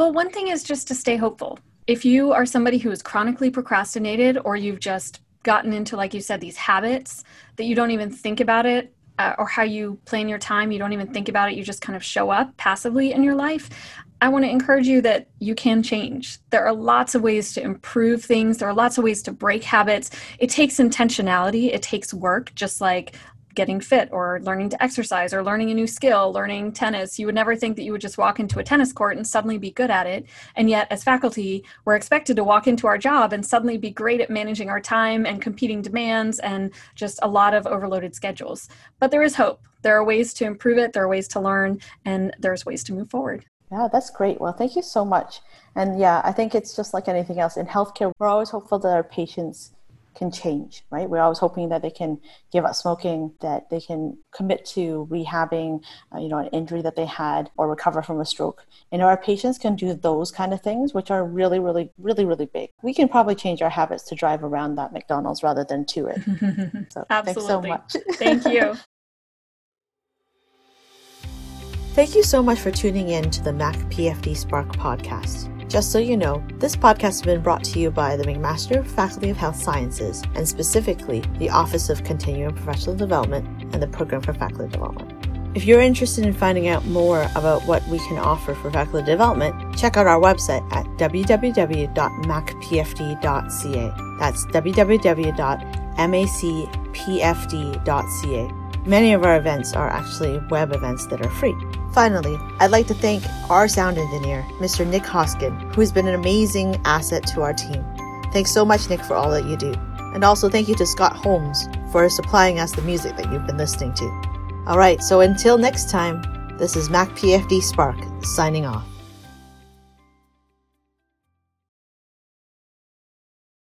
Well, one thing is just to stay hopeful. If you are somebody who is chronically procrastinated or you've just gotten into, like you said, these habits that you don't even think about it uh, or how you plan your time, you don't even think about it, you just kind of show up passively in your life. I want to encourage you that you can change. There are lots of ways to improve things. There are lots of ways to break habits. It takes intentionality, it takes work, just like getting fit or learning to exercise or learning a new skill, learning tennis. You would never think that you would just walk into a tennis court and suddenly be good at it. And yet, as faculty, we're expected to walk into our job and suddenly be great at managing our time and competing demands and just a lot of overloaded schedules. But there is hope. There are ways to improve it, there are ways to learn, and there's ways to move forward. Yeah, that's great. Well, thank you so much. And yeah, I think it's just like anything else in healthcare, we're always hopeful that our patients can change, right? We're always hoping that they can give up smoking, that they can commit to rehabbing, uh, you know, an injury that they had or recover from a stroke. And our patients can do those kind of things, which are really, really, really, really big. We can probably change our habits to drive around that McDonald's rather than to it. (laughs) So thanks so much. (laughs) Thank you. Thank you so much for tuning in to the Mac PFD Spark podcast. Just so you know, this podcast has been brought to you by the McMaster Faculty of Health Sciences and specifically the Office of Continuing Professional Development and the Program for Faculty Development. If you're interested in finding out more about what we can offer for faculty development, check out our website at www.macpfd.ca. That's www.macpfd.ca. Many of our events are actually web events that are free. Finally, I'd like to thank our sound engineer, Mr. Nick Hoskin, who has been an amazing asset to our team. Thanks so much, Nick, for all that you do. And also thank you to Scott Holmes for supplying us the music that you've been listening to. All right, so until next time, this is Mac PFD Spark signing off.